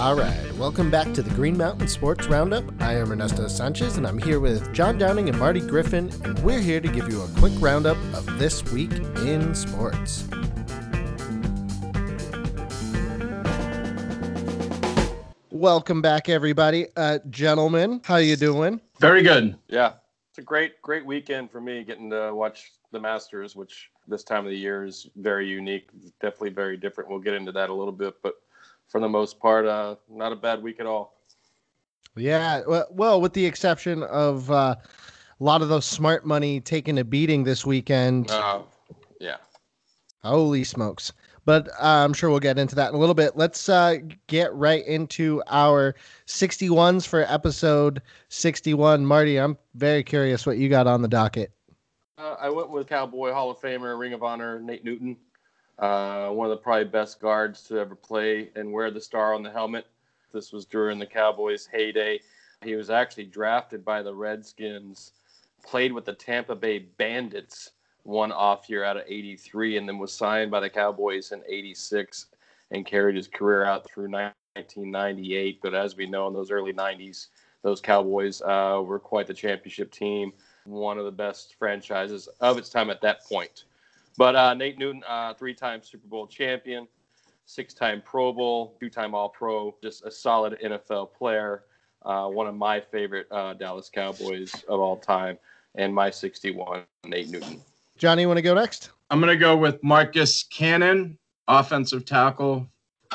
All right, welcome back to the Green Mountain Sports Roundup. I am Ernesto Sanchez, and I'm here with John Downing and Marty Griffin, and we're here to give you a quick roundup of this week in sports. Welcome back, everybody. Uh, gentlemen, how you doing? Very good. Yeah, it's a great, great weekend for me getting to watch the Masters, which this time of the year is very unique. Definitely very different. We'll get into that a little bit, but for the most part, uh, not a bad week at all. Yeah, well, well with the exception of uh, a lot of those smart money taking a beating this weekend. Uh, yeah. Holy smokes. But uh, I'm sure we'll get into that in a little bit. Let's uh, get right into our 61s for episode 61. Marty, I'm very curious what you got on the docket. Uh, I went with Cowboy Hall of Famer, Ring of Honor, Nate Newton. Uh, one of the probably best guards to ever play and wear the star on the helmet. This was during the Cowboys' heyday. He was actually drafted by the Redskins, played with the Tampa Bay Bandits one off year out of 83, and then was signed by the Cowboys in 86 and carried his career out through 1998. But as we know, in those early 90s, those Cowboys uh, were quite the championship team, one of the best franchises of its time at that point. But uh, Nate Newton, uh, three-time Super Bowl champion, six-time Pro Bowl, two-time All-Pro, just a solid NFL player. Uh, one of my favorite uh, Dallas Cowboys of all time, and my 61, Nate Newton. Johnny, you want to go next? I'm going to go with Marcus Cannon, offensive tackle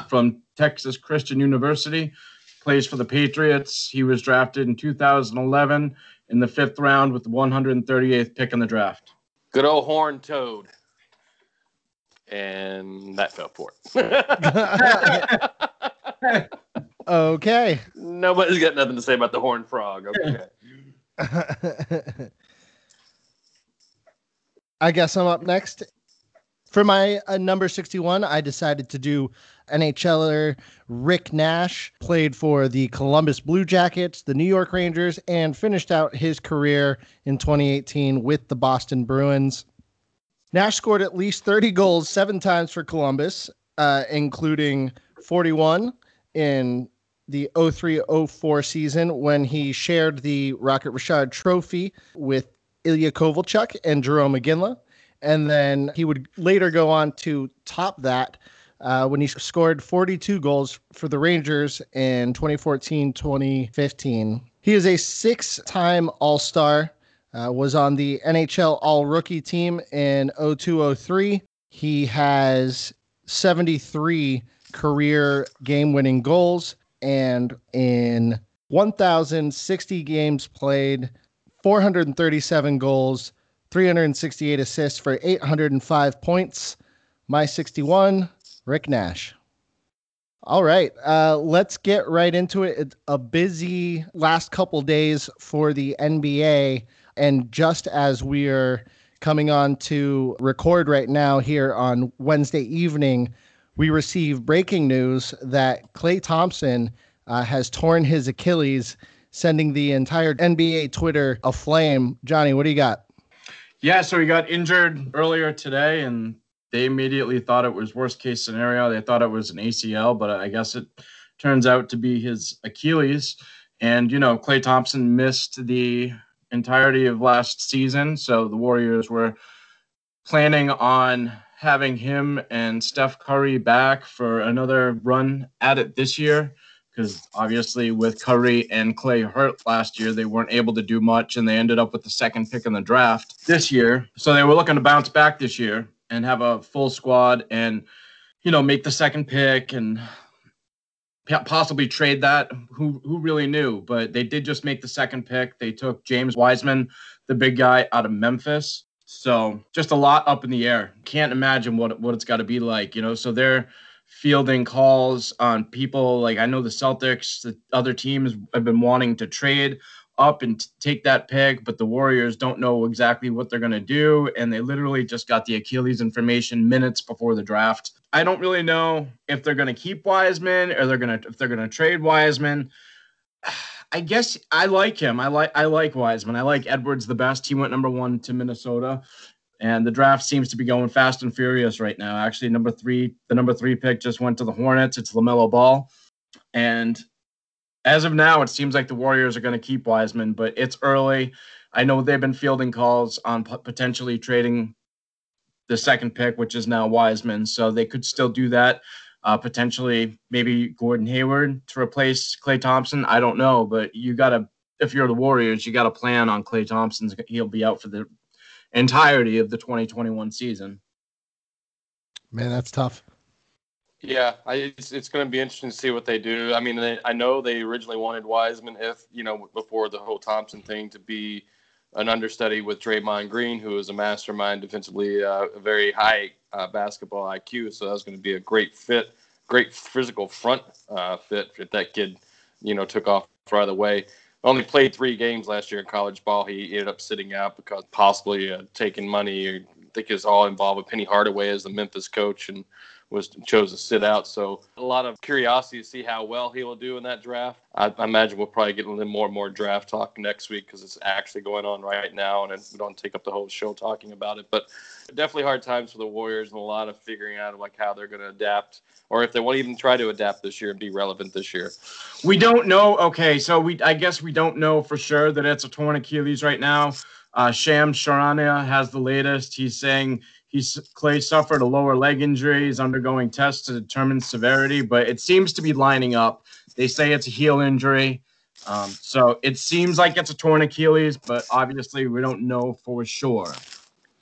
from Texas Christian University. Plays for the Patriots. He was drafted in 2011 in the fifth round with the 138th pick in the draft. Good old horn toad and that fell for it. okay. Nobody's got nothing to say about the horned frog. Okay. I guess I'm up next. For my uh, number 61, I decided to do NHLer Rick Nash, played for the Columbus Blue Jackets, the New York Rangers, and finished out his career in 2018 with the Boston Bruins. Nash scored at least 30 goals seven times for Columbus, uh, including 41 in the 03 04 season when he shared the Rocket Richard Trophy with Ilya Kovalchuk and Jarome Iginla. And then he would later go on to top that uh, when he scored 42 goals for the Rangers in 2014 2015. He is a six time All Star uh, was on the NHL All Rookie team in 0203. He has 73 career game winning goals and in 1,060 games played, 437 goals, 368 assists for 805 points. My 61, Rick Nash. All right, uh, let's get right into it. It's a busy last couple days for the NBA. And just as we're coming on to record right now here on Wednesday evening, we receive breaking news that Klay Thompson uh, has torn his Achilles, sending the entire NBA Twitter aflame. Johnny, what do you got? Yeah, so he got injured earlier today, and they immediately thought it was worst case scenario. They thought it was an ACL, but I guess it turns out to be his Achilles. And you know, Klay Thompson missed the entirety of last season. So the Warriors were planning on having him and Steph Curry back for another run at it this year. Because obviously, with Curry and Klay hurt last year, they weren't able to do much, and they ended up with the second pick in the draft this year. So they were looking to bounce back this year and have a full squad and, you know, make the second pick and possibly trade that. Who who really knew? But they did just make the second pick. They took James Wiseman, the big guy out of Memphis. So just a lot up in the air. Can't imagine what what it's got to be like, you know. So they're fielding calls on people like I know the Celtics, the other teams have been wanting to trade up and t- take that pick, but the Warriors don't know exactly what they're going to do. And they literally just got the Achilles information minutes before the draft. I don't really know if they're going to keep Wiseman or they're going to if they're going to trade Wiseman. I guess I like him. I like I like Wiseman. I like Edwards the best. He went number one to Minnesota, and the draft seems to be going fast and furious right now. Actually, number three, the number three pick just went to the Hornets. It's Lamelo Ball, and as of now, it seems like the Warriors are going to keep Wiseman, but it's early. I know they've been fielding calls on p- potentially trading the second pick, which is now Wiseman, so they could still do that. Uh, potentially, maybe Gordon Hayward to replace Klay Thompson. I don't know, but you got to, if you're the Warriors, you got to plan on Klay Thompson's. He'll be out for the entirety of the 2021 season. Man, that's tough. Yeah, I, it's, it's going to be interesting to see what they do. I mean, they, I know they originally wanted Wiseman, if you know, before the whole Thompson thing, to be an understudy with Draymond Green, who is a mastermind defensively, uh, a very high uh, basketball IQ. So that was going to be a great fit, great physical front uh, fit if that kid, you know, took off right away. Only played three games last year in college ball. He ended up sitting out because possibly uh, taking money. I think is all involved with Penny Hardaway as the Memphis coach and was chose to sit out. So a lot of curiosity to see how well he will do in that draft. I, I imagine we'll probably get a little more and more draft talk next week because it's actually going on right now, and we don't take up the whole show talking about it. But definitely hard times for the Warriors and a lot of figuring out like how they're going to adapt, or if they want to even try to adapt this year and be relevant this year. We don't know. Okay, so we I guess we don't know for sure that it's a torn Achilles right now. Uh, Shams Charania has the latest. He's saying He's Klay suffered a lower leg injury. He's undergoing tests to determine severity, but it seems to be lining up. They say it's a heel injury. Um, so it seems like it's a torn Achilles, but obviously we don't know for sure.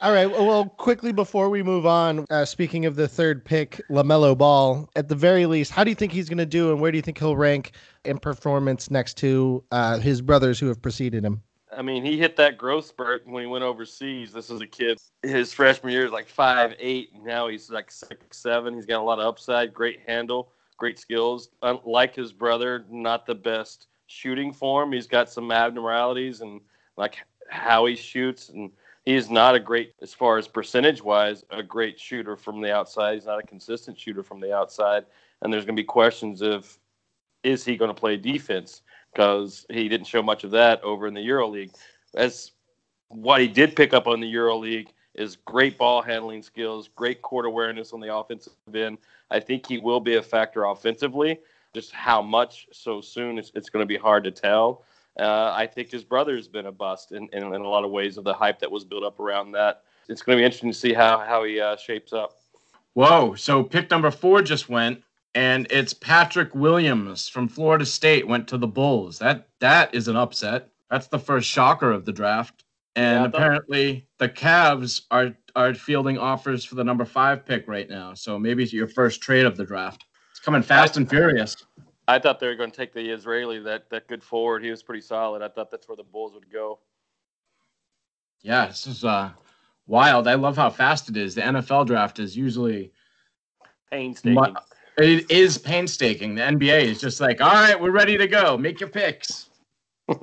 All right. Well, quickly before we move on, uh, speaking of the third pick, LaMelo Ball, at the very least, how do you think he's going to do and where do you think he'll rank in performance next to uh, his brothers who have preceded him? I mean, he hit that growth spurt when he went overseas. This is a kid. His freshman year is like five eight. Now he's like six seven. He's got a lot of upside. Great handle. Great skills. Like his brother, not the best shooting form. He's got some abnormalities and like how he shoots, and he's not a great as far as percentage wise a great shooter from the outside. He's not a consistent shooter from the outside, and there's going to be questions of is he going to play defense? Because he didn't show much of that over in the EuroLeague. As what he did pick up on the EuroLeague is great ball handling skills, great court awareness on the offensive end. I think he will be a factor offensively. Just how much so soon, it's, it's going to be hard to tell. Uh, I think his brother has been a bust in, in, in, a lot of ways of the hype that was built up around that. It's going to be interesting to see how, how he uh, shapes up. Whoa. So pick number four just went and it's Patrick Williams from Florida State went to the Bulls. That that is an upset. That's the first shocker of the draft. And yeah, apparently the Cavs are are fielding offers for the number five pick right now. So maybe it's your first trade of the draft. It's coming fast I, and furious. I thought they were going to take the Israeli that that good forward. He was pretty solid. I thought that's where the Bulls would go. Yeah, this is uh wild. I love how fast it is. The NFL draft is usually painstaking. Mu- it is painstaking. The NBA is just like, all right, we're ready to go. Make your picks.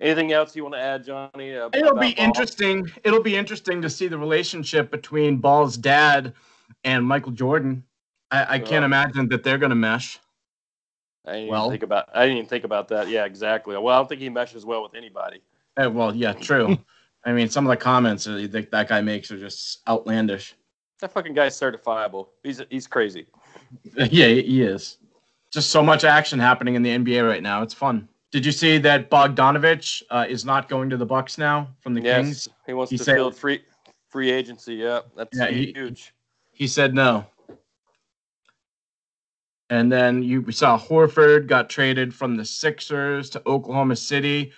Anything else you want to add, Johnny? Uh, It'll be Ball? interesting. It'll be interesting to see the relationship between Ball's dad and Michael Jordan. I, I can't imagine that they're going to mesh. I didn't well, think about. I didn't even think about that. Yeah, exactly. Well, I don't think he meshes well with anybody. Uh, well, yeah, true. I mean, some of the comments that that guy makes are just outlandish. That fucking guy's certifiable. He's he's crazy. yeah, he is. Just so much action happening in the NBA right now. It's fun. Did you see that Bogdanovich uh, is not going to the Bucks now from the yes, Kings? He wants he to said, field free free agency. Yeah, that's yeah, huge. He, he said no. And then you saw Horford got traded from the Sixers to Oklahoma City.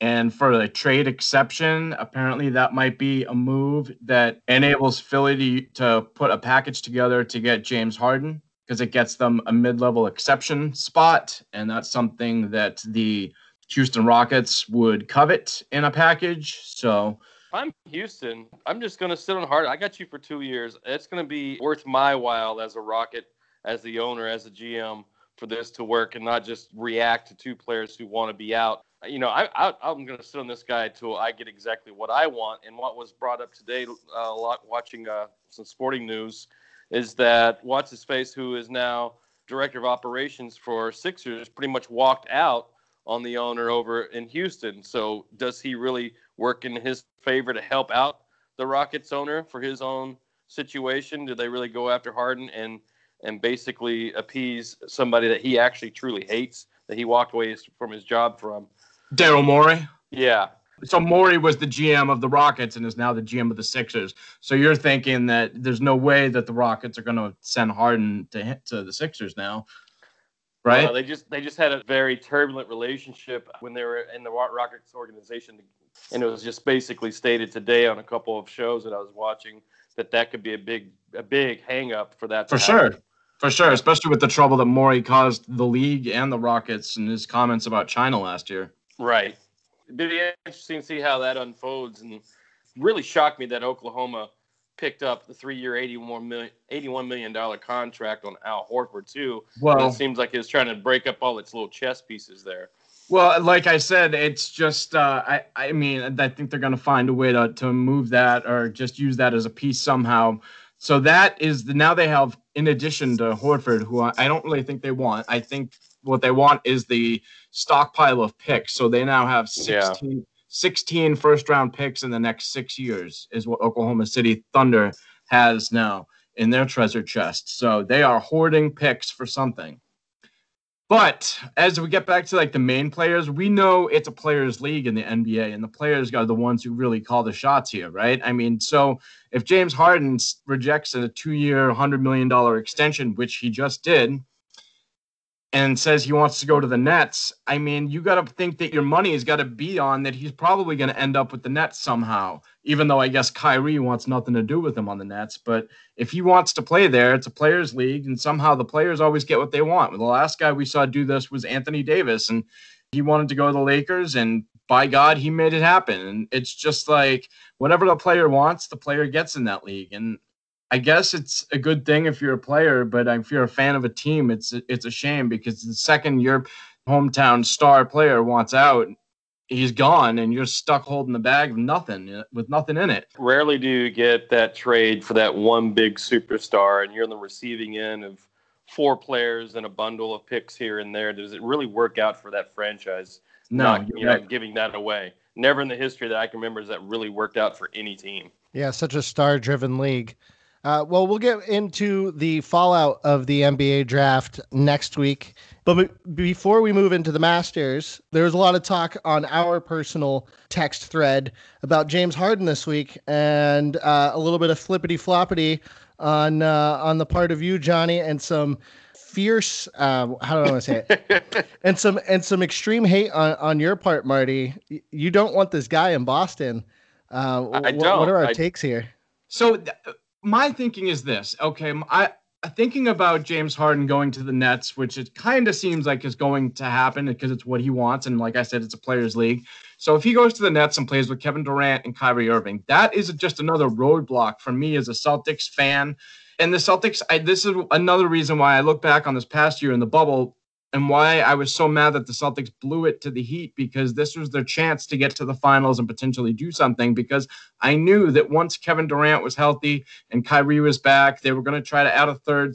And for a trade exception, apparently that might be a move that enables Philly to, to put a package together to get James Harden because it gets them a mid-level exception spot, and that's something that the Houston Rockets would covet in a package. So I'm Houston. I'm just going to sit on Harden. I got you for two years. It's going to be worth my while as a Rocket, as the owner, as a GM for this to work and not just react to two players who want to be out. You know, I, I, am going to sit on this guy until I get exactly what I want. And what was brought up today, uh, watching uh, some sporting news, is that what's his face, who is now director of operations for Sixers, pretty much walked out on the owner over in Houston. So does he really work in his favor to help out the Rockets owner for his own situation? Do they really go after Harden and and basically appease somebody that he actually truly hates that he walked away from his job from? Daryl Morey. Yeah. So Morey was the GM of the Rockets and is now the GM of the Sixers. So you're thinking that there's no way that the Rockets are going to send Harden to to the Sixers now, right? Well, they just they just had a very turbulent relationship when they were in the Rockets organization, and it was just basically stated today on a couple of shows that I was watching that that could be a big a big hang up for that. For sure. For sure, especially with the trouble that Morey caused the league and the Rockets and his comments about China last year. Right. It'd be interesting to see how that unfolds, and really shocked me that Oklahoma picked up the three-year, $81 million, $81 million contract on Al Horford too. Well, it seems like it's trying to break up all its little chess pieces there. Well, like I said, it's just uh, I I mean I think they're going to find a way to to move that or just use that as a piece somehow. So that is the now they have in addition to Horford, who I, I don't really think they want. I think what they want is the stockpile of picks. So they now have 16, yeah. 16 first round picks in the next six years is what Oklahoma City Thunder has now in their treasure chest. So they are hoarding picks for something. But as we get back to like the main players, we know it's a players' league in the NBA, and the players are the ones who really call the shots here, right? I mean, so if James Harden rejects a two-year, hundred million dollar extension, which he just did, and says he wants to go to the Nets, I mean, you got to think that your money has got to be on that he's probably going to end up with the Nets somehow, even though I guess Kyrie wants nothing to do with him on the Nets. But if he wants to play there, it's a players' league, and somehow the players always get what they want. The last guy we saw do this was Anthony Davis, and he wanted to go to the Lakers, and by God, he made it happen. And it's just like whatever the player wants, the player gets in that league. And I guess it's a good thing if you're a player, but if you're a fan of a team, it's it's a shame because the second your hometown star player wants out, he's gone, and you're stuck holding the bag of nothing uh, with nothing in it. Rarely do you get that trade for that one big superstar, and you're on the receiving end of four players and a bundle of picks here and there. Does it really work out for that franchise? No, not, you right. know, giving that away. Never in the history that I can remember has that really worked out for any team. Yeah, such a star-driven league. Uh, well, we'll get into the fallout of the NBA draft next week. But before we move into the Masters, there was a lot of talk on our personal text thread about James Harden this week, and uh, a little bit of flippity floppity on uh, on the part of you, Johnny, and some fierce. Uh, how do I want to say it? and some and some extreme hate on, on your part, Marty. You don't want this guy in Boston. Uh, I don't. What are our I, takes here? So my thinking is this. Okay, I thinking about James Harden going to the Nets, which it kind of seems like is going to happen because it's what he wants, and like I said, it's a players' league. So if he goes to the Nets and plays with Kevin Durant and Kyrie Irving, that is just another roadblock for me as a Celtics fan. And the Celtics, I, this is another reason why I look back on this past year in the bubble and why I was so mad that the Celtics blew it to the Heat because this was their chance to get to the finals and potentially do something. Because I knew that once Kevin Durant was healthy and Kyrie was back, they were going to try to add a third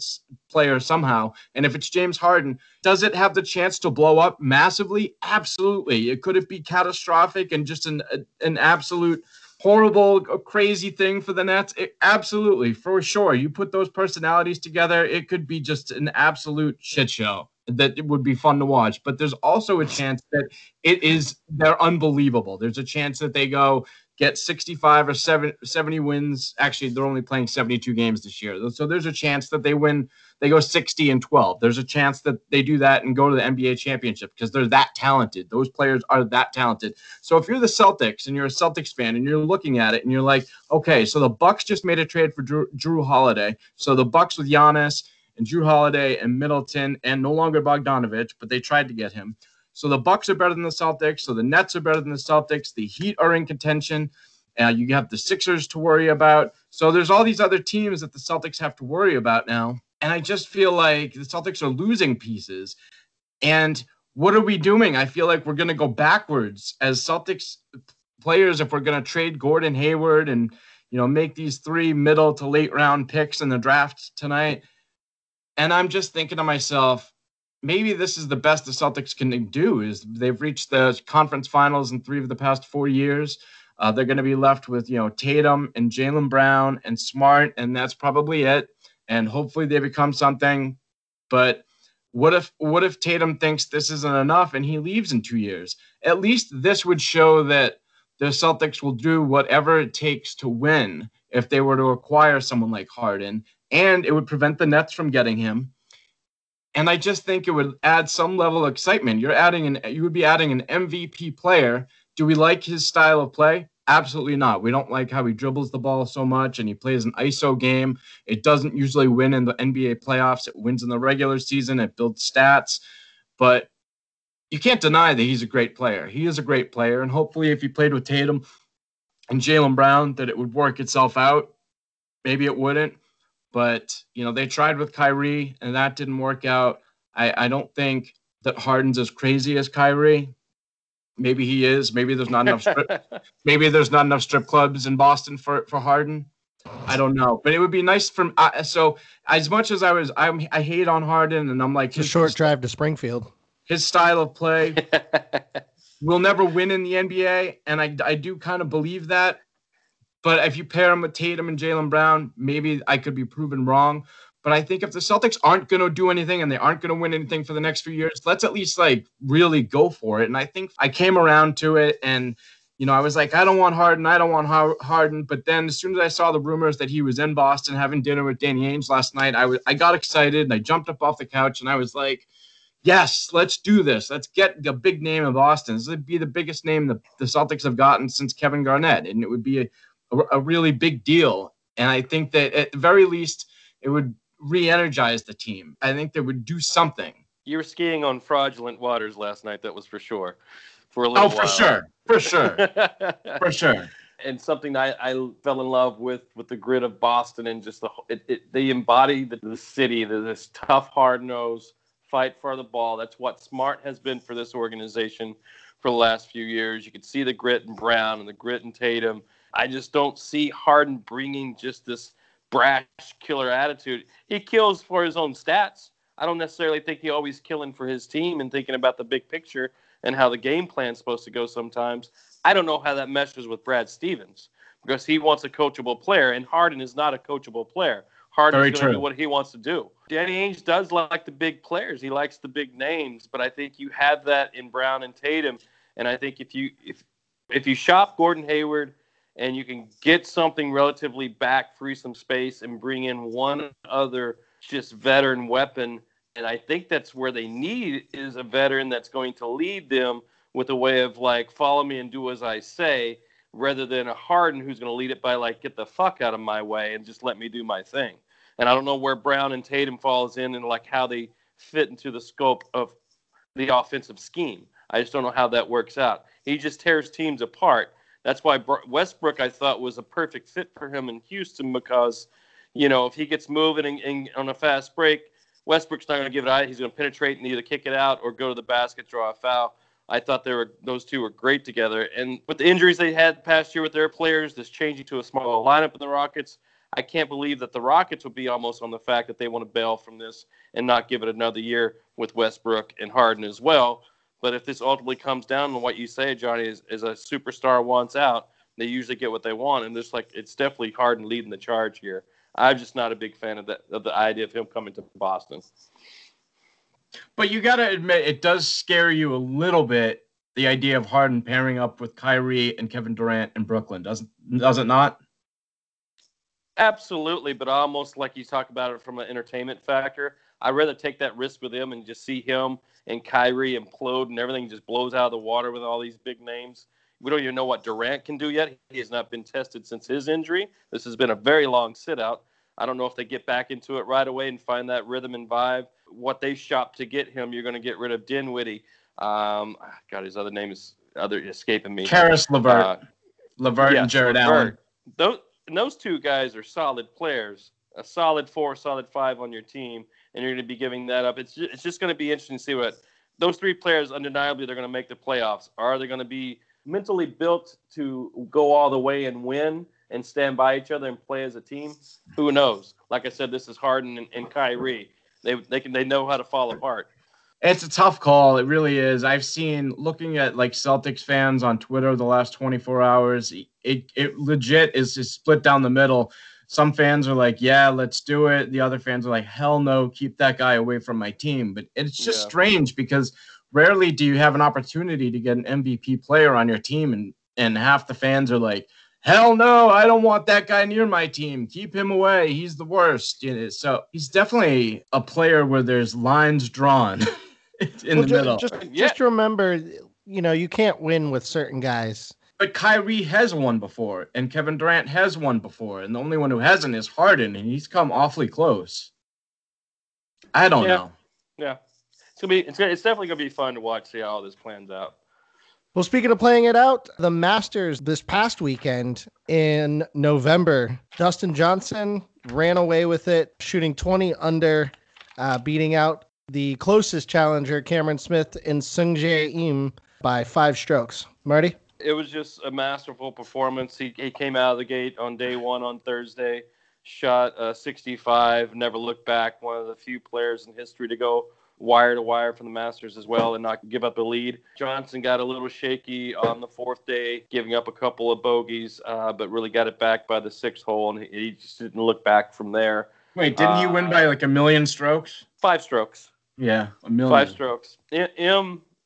player somehow. And if it's James Harden, does it have the chance to blow up massively? Absolutely. It could it be catastrophic and just an an absolute horrible, uh, crazy thing for the Nets? It, absolutely, for sure. You put those personalities together, it could be just an absolute shit show that it would be fun to watch. But there's also a chance that it is they're unbelievable. There's a chance that they go get 65 or 70 wins. Actually, they're only playing 72 games this year. So there's a chance that they win, they go 60 and 12. There's a chance that they do that and go to the NBA championship because they're that talented. Those players are that talented. So if you're the Celtics and you're a Celtics fan and you're looking at it and you're like, okay, so the Bucks just made a trade for Drew, Jrue Holiday. So the Bucks with Giannis and Jrue Holiday and Middleton and no longer Bogdanovich, but they tried to get him. So the Bucks are better than the Celtics. So the Nets are better than the Celtics. The Heat are in contention. Uh, you have the Sixers to worry about. So there's all these other teams that the Celtics have to worry about now. And I just feel like the Celtics are losing pieces. And what are we doing? I feel like we're going to go backwards as Celtics players if we're going to trade Gordon Hayward and you know make these three middle to late round picks in the draft tonight. And I'm just thinking to myself, maybe this is the best the Celtics can do. Is they've reached the conference finals in three of the past four years. Uh, they're going to be left with you know Tatum and Jaylen Brown and Smart, and that's probably it. And hopefully they become something. But what if what if Tatum thinks this isn't enough and he leaves in two years? At least this would show that the Celtics will do whatever it takes to win if they were to acquire someone like Harden, and it would prevent the Nets from getting him. And I just think it would add some level of excitement. You're adding an you would be adding an MVP player. Do we like his style of play? Absolutely not. We don't like how he dribbles the ball so much and he plays an ISO game. It doesn't usually win in the NBA playoffs. It wins in the regular season. It builds stats. But you can't deny that he's a great player. He is a great player. And hopefully, if he played with Tatum and Jaylen Brown, that it would work itself out. Maybe it wouldn't. But, you know, they tried with Kyrie and that didn't work out. I, I don't think that Harden's as crazy as Kyrie. Maybe he is. Maybe there's not enough. Strip, maybe there's not enough strip clubs in Boston for for Harden. I don't know, but it would be nice from. Uh, so as much as I was, I'm, I hate on Harden, and I'm like it's a short drive to Springfield. His style of play will never win in the NBA, and I I do kind of believe that. But if you pair him with Tatum and Jaylen Brown, maybe I could be proven wrong. But I think if the Celtics aren't going to do anything and they aren't going to win anything for the next few years, let's at least like really go for it. And I think I came around to it and you know, I was like, I don't want Harden, I don't want Harden. But then, as soon as I saw the rumors that he was in Boston having dinner with Danny Ainge last night, I was, I got excited and I jumped up off the couch and I was like, Yes, let's do this. Let's get the big name of Boston. This would be the biggest name the, the Celtics have gotten since Kevin Garnett, and it would be a, a, a really big deal. And I think that at the very least, it would re-energize the team. I think they would do something. You were skiing on fraudulent waters last night. That was for sure. For a little oh, for sure, for sure, for sure. And something I, I fell in love with with the grit of Boston and just the it, it they embody the, the city, the, this tough, hard nose fight for the ball. That's what Smart has been for this organization for the last few years. You can see the grit in Brown and the grit in Tatum. I just don't see Harden bringing just this brash killer attitude. He kills for his own stats. I don't necessarily think he always killing for his team and thinking about the big picture and how the game plan's supposed to go sometimes. I don't know how that meshes with Brad Stevens because he wants a coachable player, and Harden is not a coachable player. Harden's going to do what he wants to do. Danny Ainge does like the big players. He likes the big names, but I think you have that in Brown and Tatum. And I think if you if if you shop Gordon Hayward and you can get something relatively back, free some space, and bring in one other just veteran weapon. And I think that's where they need is a veteran that's going to lead them with a way of like follow me and do as I say, rather than a Harden who's going to lead it by like get the fuck out of my way and just let me do my thing. And I don't know where Brown and Tatum falls in and like how they fit into the scope of the offensive scheme. I just don't know how that works out. He just tears teams apart that's why Westbrook I thought was a perfect fit for him in Houston because, you know, if he gets moving and, and on a fast break, Westbrook's not going to give it out. He's going to penetrate and either kick it out or go to the basket, draw a foul. I thought they were those two were great together. And with the injuries they had past year with their players, this changing to a smaller lineup in the Rockets, I can't believe that the Rockets would be almost on the fact that they want to bail from this and not give it another year with Westbrook and Harden as well. But if this ultimately comes down to what you say, Johnny, is, is a superstar wants out, they usually get what they want. And there's like it's definitely Harden leading the charge here. I'm just not a big fan of that of the idea of him coming to Boston. But you got to admit, it does scare you a little bit the idea of Harden pairing up with Kyrie and Kevin Durant in Brooklyn, doesn't does it not? Absolutely, but almost like you talk about it from an entertainment factor. I'd rather take that risk with him and just see him and Kyrie implode and everything just blows out of the water with all these big names. We don't even know what Durant can do yet. He has not been tested since his injury. This has been a very long sit out. I don't know if they get back into it right away and find that rhythm and vibe. What they shop to get him, you're going to get rid of Dinwiddie. Um, God, his other name is other escaping me. Caris LeVert, uh, LeVert yeah, and Jarrett LeVert. Allen. Those those two guys are solid players. A solid four, solid five on your team and you're going to be giving that up. It's just, it's just going to be interesting to see what those three players undeniably they're going to make the playoffs. Are they going to be mentally built to go all the way and win and stand by each other and play as a team? Who knows? Like I said, this is Harden and, and Kyrie. They they can they know how to fall apart. It's a tough call. It really is. I've seen looking at like Celtics fans on Twitter the last 24 hours. It it legit is split down the middle. Some fans are like, "Yeah, let's do it." The other fans are like, "Hell no, keep that guy away from my team." But it's just Yeah. strange because rarely do you have an opportunity to get an MVP player on your team, and and half the fans are like, "Hell no, I don't want that guy near my team. Keep him away. He's the worst." You know, so he's definitely a player where there's lines drawn in Well, the ju- middle. Just, Yeah. just remember, you know, you can't win with certain guys. But Kyrie has won before, and Kevin Durant has won before, and the only one who hasn't is Harden, and he's come awfully close. I don't Yeah. know. Yeah, it's gonna be. It's, gonna, it's definitely gonna be fun to watch. See how all this plans out. Well, speaking of playing it out, the Masters this past weekend in November, Dustin Johnson ran away with it, shooting 20 under, uh, beating out the closest challenger, Cameron Smith, in Sungjae Im by five strokes. Marty? It was just a masterful performance. He he came out of the gate on day one on Thursday, shot uh, 65, never looked back. One of the few players in history to go wire to wire from the Masters as well and not give up the lead. Johnson got a little shaky on the fourth day, giving up a couple of bogeys, uh, but really got it back by the sixth hole, and he, just didn't look back from there. Wait, didn't he win Uh, by like a million strokes? Five strokes. Yeah, a million. Five strokes. I-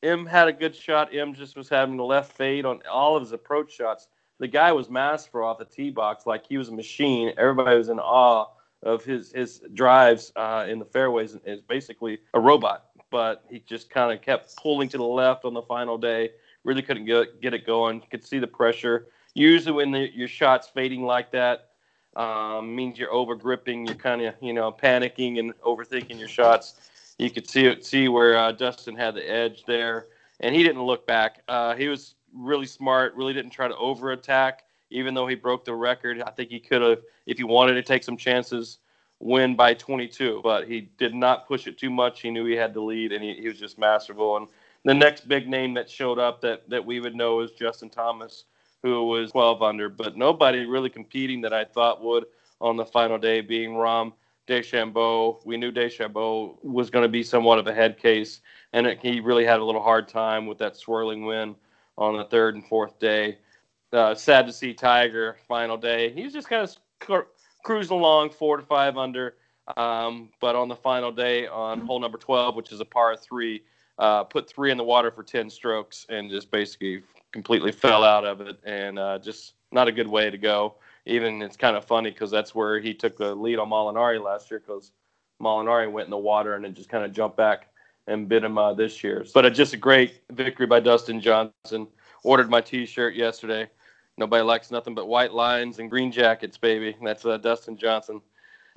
M had a good shot. M just was having the left fade on all of his approach shots. The guy was masterful off the tee box, like he was a machine. Everybody was in awe of his his drives uh, in the fairways. Is basically a robot, but he just kind of kept pulling to the left on the final day. Really couldn't get get it going. You could see the pressure. Usually, when the, your shots fading like that, um, means you're over gripping. You're kind of you know panicking and overthinking your shots you could see it, see where uh, Dustin had the edge there, and he didn't look back. Uh, he was really smart. Really didn't try to over attack, even though he broke the record. I think he could have, if he wanted to take some chances, win by 22. But he did not push it too much. He knew he had the lead, and he, he was just masterful. And the next big name that showed up that that we would know is Justin Thomas, who was 12 under, but nobody really competing that I thought would on the final day, being Rahm. DeChambeau. We knew DeChambeau was going to be somewhat of a head case, and it, he really had a little hard time with that swirling wind on the third and fourth day. Uh, sad to see Tiger final day. He was just kind of cru- cruising along four to five under, um, but on the final day on hole number 12, which is a par three, uh, put three in the water for 10 strokes and just basically completely fell out of it, and uh, just not a good way to go even it's kind of funny because that's where he took the lead on Molinari last year because Molinari went in the water and then just kind of jumped back and bit him uh, this year. But uh, just a great victory by Dustin Johnson. Ordered my T-shirt yesterday. Nobody likes nothing but white lines and green jackets, baby. That's uh, Dustin Johnson.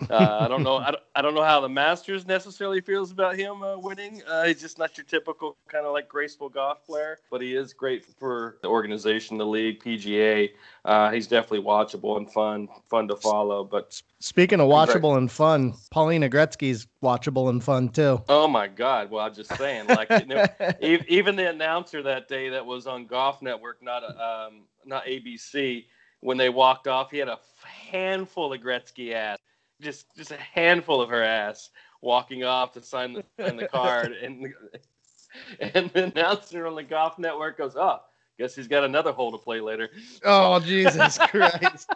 Uh, I don't know. I don't, I don't know how the Masters necessarily feels about him uh, winning. Uh, he's just not your typical kind of like graceful golf player, but he is great for the organization, the league, PGA. Uh, he's definitely watchable and fun, fun to follow. But Speaking of watchable and fun, Paulina Gretzky's watchable and fun too. oh my God! Well, I'm just saying, like you know, e- even the announcer that day that was on Golf Network, not um, not ABC, when they walked off, he had a handful of Gretzky ass, just just a handful of her ass walking off to sign the sign the card, and the, and the announcer on the Golf Network goes, "Oh, guess he's got another hole to play later." oh Jesus Christ!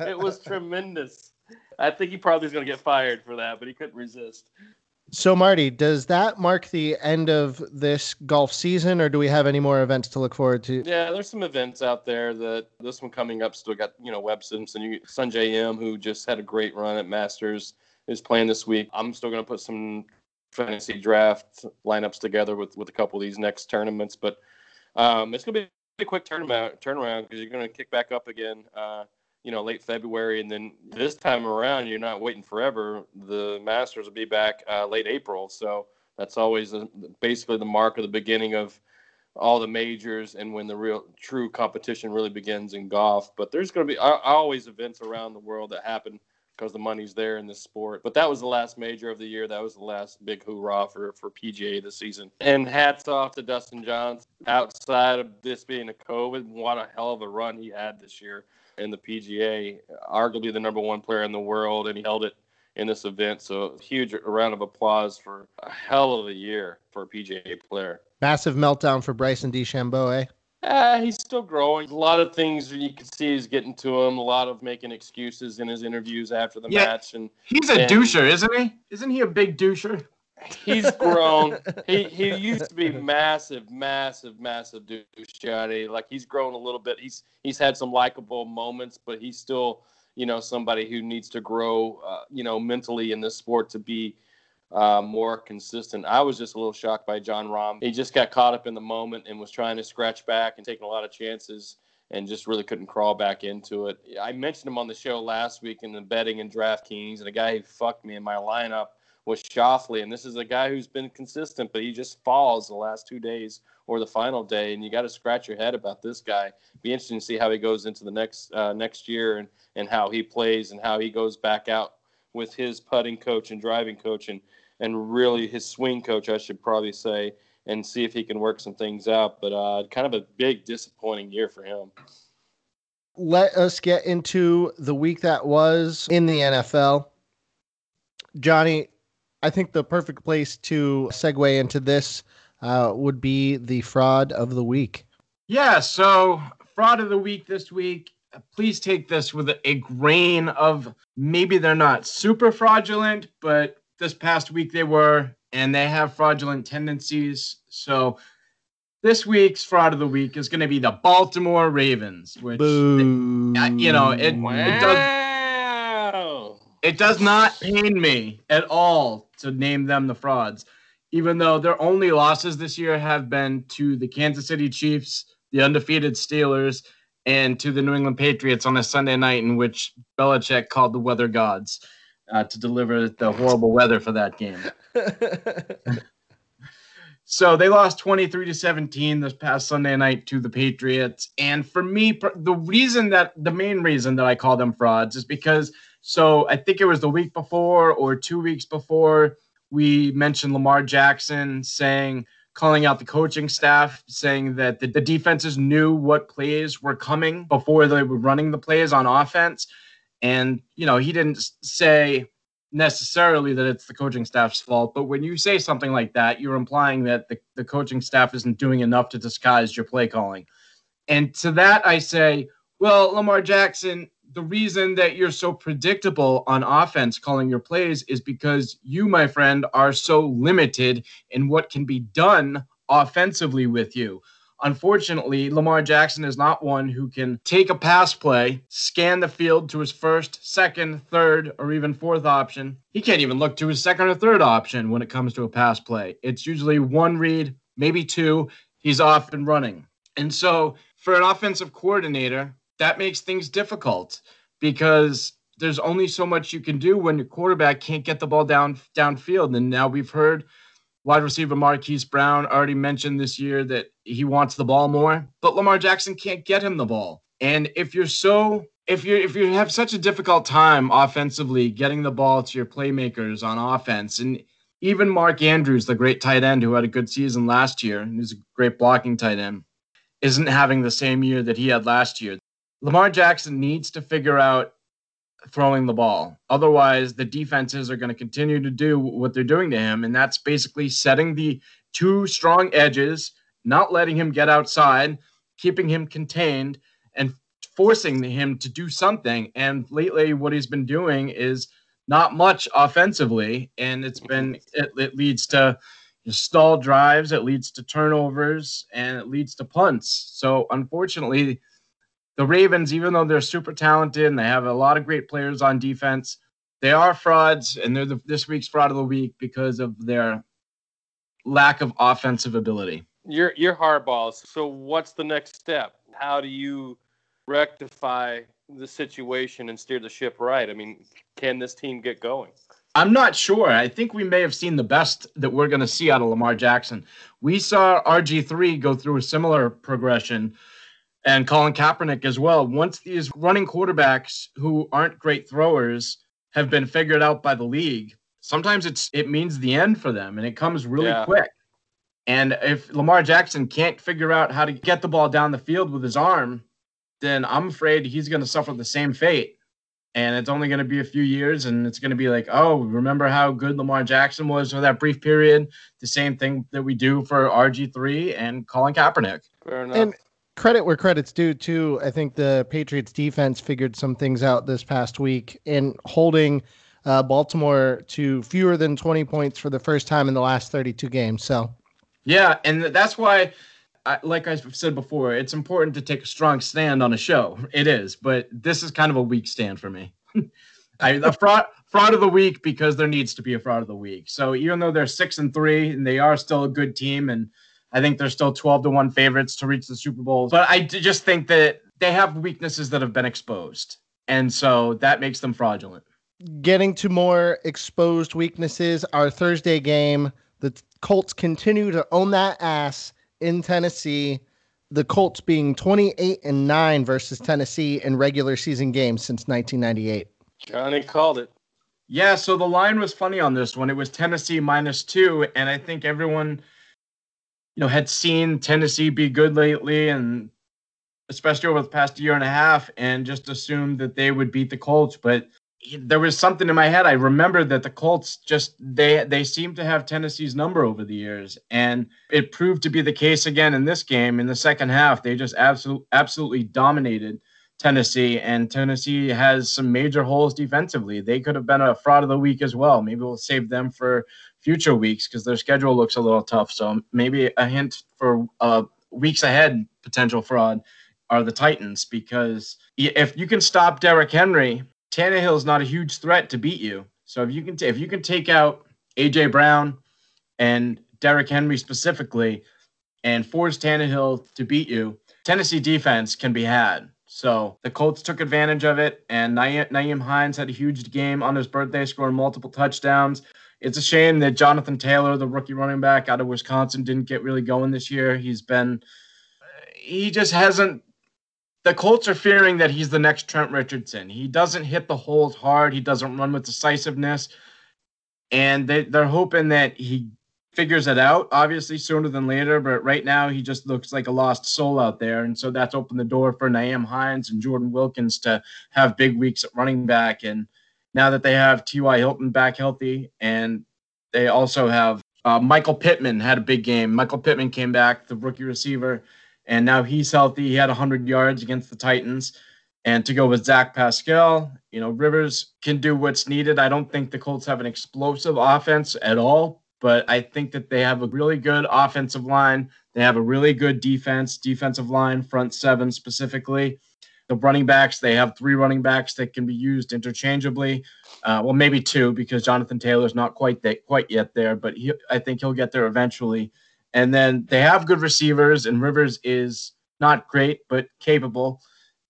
It was tremendous. I think he probably is going to get fired for that, but he couldn't resist. So, Marty, does that mark the end of this golf season, or do we have any more events to look forward to? Yeah, there's some events out there that this one coming up still got, you know, Webb Simpson, Sungjae Im, who just had a great run at Masters, is playing this week. I'm still going to put some fantasy draft lineups together with, with a couple of these next tournaments, but um, it's going to be a quick turnaround turnaround because you're going to kick back up again. Uh, you know, late February, and then this time around, you're not waiting forever. The Masters will be back uh, late April, so that's always the, basically the mark of the beginning of all the majors and when the real true competition really begins in golf. But there's going to be uh, always events around the world that happen because the money's there in this sport. But that was the last major of the year. That was the last big hoorah for, for PGA this season. And hats off to Dustin Johnson. Outside of this being a COVID, what a hell of a run he had this year in the PGA. Arguably the number one player in the world, and he held it in this event. So huge round of applause for a hell of a year for a PGA player. Massive meltdown for Bryson DeChambeau, eh? Uh, he's still growing. A lot of things you can see is getting to him. A lot of making excuses in his interviews after the Yeah. match, and He's a And- doucher, isn't he? Isn't he a big doucher? He's grown. he he used to be massive, massive, massive douche Johnny. Like he's grown a little bit. He's he's had some likable moments, but he's still you know somebody who needs to grow. Uh, you know mentally in this sport to be. Uh, more consistent. I was just a little shocked by Jon Rahm. He just got caught up in the moment and was trying to scratch back and taking a lot of chances and just really couldn't crawl back into it. I mentioned him on the show last week in the betting and DraftKings, and a guy who fucked me in my lineup was Schauffele, and this is a guy who's been consistent, but he just falls the last two days or the final day, and you got to scratch your head about this guy. Be interesting to see how he goes into the next uh, next year and and how he plays and how he goes back out with his putting coach and driving coach and and really his swing coach, I should probably say, and see if he can work some things out. But uh, kind of a big disappointing year for him. Let us get into the week that was in the NFL. Johnny, I think the perfect place to segue into this uh, would be the fraud of the week. Yeah, so fraud of the week this week. uh, Please take this with a grain of maybe they're not super fraudulent, but this past week they were, and they have fraudulent tendencies. So this week's fraud of the week is going to be the Baltimore Ravens, which Boo. uh, you know, it- Wow. does- it does not pain me at all to name them the frauds, even though their only losses this year have been to the Kansas City Chiefs, the undefeated Steelers, and to the New England Patriots on a Sunday night in which Belichick called the weather gods uh, to deliver the horrible weather for that game. So they lost 23 to 17 this past Sunday night to the Patriots. And for me, the reason that the main reason that I call them frauds is because so I think it was the week before or two weeks before we mentioned Lamar Jackson saying, calling out the coaching staff, saying that the, the defenses knew what plays were coming before they were running the plays on offense. And, you know, he didn't say, necessarily that it's the coaching staff's fault, but when you say something like that, you're implying that the, the coaching staff isn't doing enough to disguise your play calling. And to that, I say, well, Lamar Jackson, the reason that you're so predictable on offense calling your plays is because you, my friend, are so limited in what can be done offensively with you. Unfortunately, Lamar Jackson is not one who can take a pass play, scan the field to his first, second, third, or even fourth option. He can't even look to his second or third option when it comes to a pass play. It's usually one read, maybe two. He's off and running. And so, for an offensive coordinator, that makes things difficult because there's only so much you can do when your quarterback can't get the ball down downfield. And now we've heard wide receiver Marquise Brown already mentioned this year that he wants the ball more, but Lamar Jackson can't get him the ball. And if you're so if you if you have such a difficult time offensively getting the ball to your playmakers on offense and even Mark Andrews, the great tight end who had a good season last year and is a great blocking tight end, isn't having the same year that he had last year. Lamar Jackson needs to figure out throwing the ball. Otherwise, the defenses are going to continue to do what they're doing to him. And that's basically setting the two strong edges, not letting him get outside, keeping him contained, and forcing him to do something. And lately, what he's been doing is not much offensively. And it's been, it, it leads to stall drives, it leads to turnovers, and it leads to punts. So, unfortunately, the Ravens, even though they're super talented and they have a lot of great players on defense, they are frauds, and they're the, this week's fraud of the week because of their lack of offensive ability. You're you're hardballs. So what's the next step? How do you rectify the situation and steer the ship right? I mean, can this team get going? I'm not sure. I think we may have seen the best that we're going to see out of Lamar Jackson. We saw RG3 go through a similar progression and Colin Kaepernick as well. Once these running quarterbacks who aren't great throwers have been figured out by the league, sometimes it's it means the end for them and it comes really Yeah. quick. And if Lamar Jackson can't figure out how to get the ball down the field with his arm, then I'm afraid he's going to suffer the same fate. and it's only going to be a few years and it's going to be like oh remember how good lamar jackson was for that brief period the same thing that we do for rg3 and colin kaepernick Fair enough. And credit where credit's due too. I think the Patriots defense figured some things out this past week in holding uh, Baltimore to fewer than 20 points for the first time in the last 32 games. So Yeah, and that's why, I, like I said before, it's important to take a strong stand on a show. It is, but this is kind of a weak stand for me. I the fraud fraud of the week because there needs to be a fraud of the week. So even though they're six and three and they are still a good team, and I think they're still twelve to one favorites to reach the Super Bowl, but I just think that they have weaknesses that have been exposed, and so that makes them fraudulent. getting to more exposed weaknesses, our Thursday game, the Colts continue to own that ass in Tennessee. The Colts being 28 and 9 versus Tennessee in regular season games since 1998. Johnny called it. Yeah, so the line was funny on this one. It was Tennessee minus two, and I think everyone, you know, had seen Tennessee be good lately, and especially over the past year and a half, and just assumed that they would beat the Colts. But there was something in my head. I remembered that the Colts just they they seem to have Tennessee's number over the years, and it proved to be the case again in this game. In the second half, they just absolutely absolutely dominated. Tennessee, and Tennessee has some major holes defensively. They could have been a fraud of the week as well. Maybe we'll save them for future weeks because their schedule looks a little tough. So maybe a hint for uh, weeks ahead potential fraud are the Titans because if you can stop Derrick Henry, Tannehill is not a huge threat to beat you. So if you can t- if you can take out AJ Brown and Derrick Henry specifically and force Tannehill to beat you, Tennessee defense can be had. So the Colts took advantage of it, and Nyheim Hines had a huge game on his birthday, scoring multiple touchdowns. It's a shame that Jonathan Taylor, the rookie running back out of Wisconsin, didn't get really going this year. He's been, he just hasn't. The Colts are fearing that he's the next Trent Richardson. He doesn't hit the holes hard. He doesn't run with decisiveness, and they, they're hoping that he figures it out, obviously sooner than later. But right now, he just looks like a lost soul out there. And so that's opened the door for Nyheim Hines and Jordan Wilkins to have big weeks at running back. And now that they have T.Y. Hilton back healthy, and they also have uh, Michael Pittman had a big game. Michael Pittman came back, the rookie receiver, and now he's healthy. He had 100 yards against the Titans. And to go with Zach Pascal, you know, Rivers can do what's needed. I don't think the Colts have an explosive offense at all, but I think that they have a really good offensive line. They have a really good defense, defensive line, front seven specifically. The running backs, they have three running backs that can be used interchangeably. Uh, well, maybe two because Jonathan Taylor's not quite that quite yet there, but he, I think he'll get there eventually. And then they have good receivers, and Rivers is not great but capable.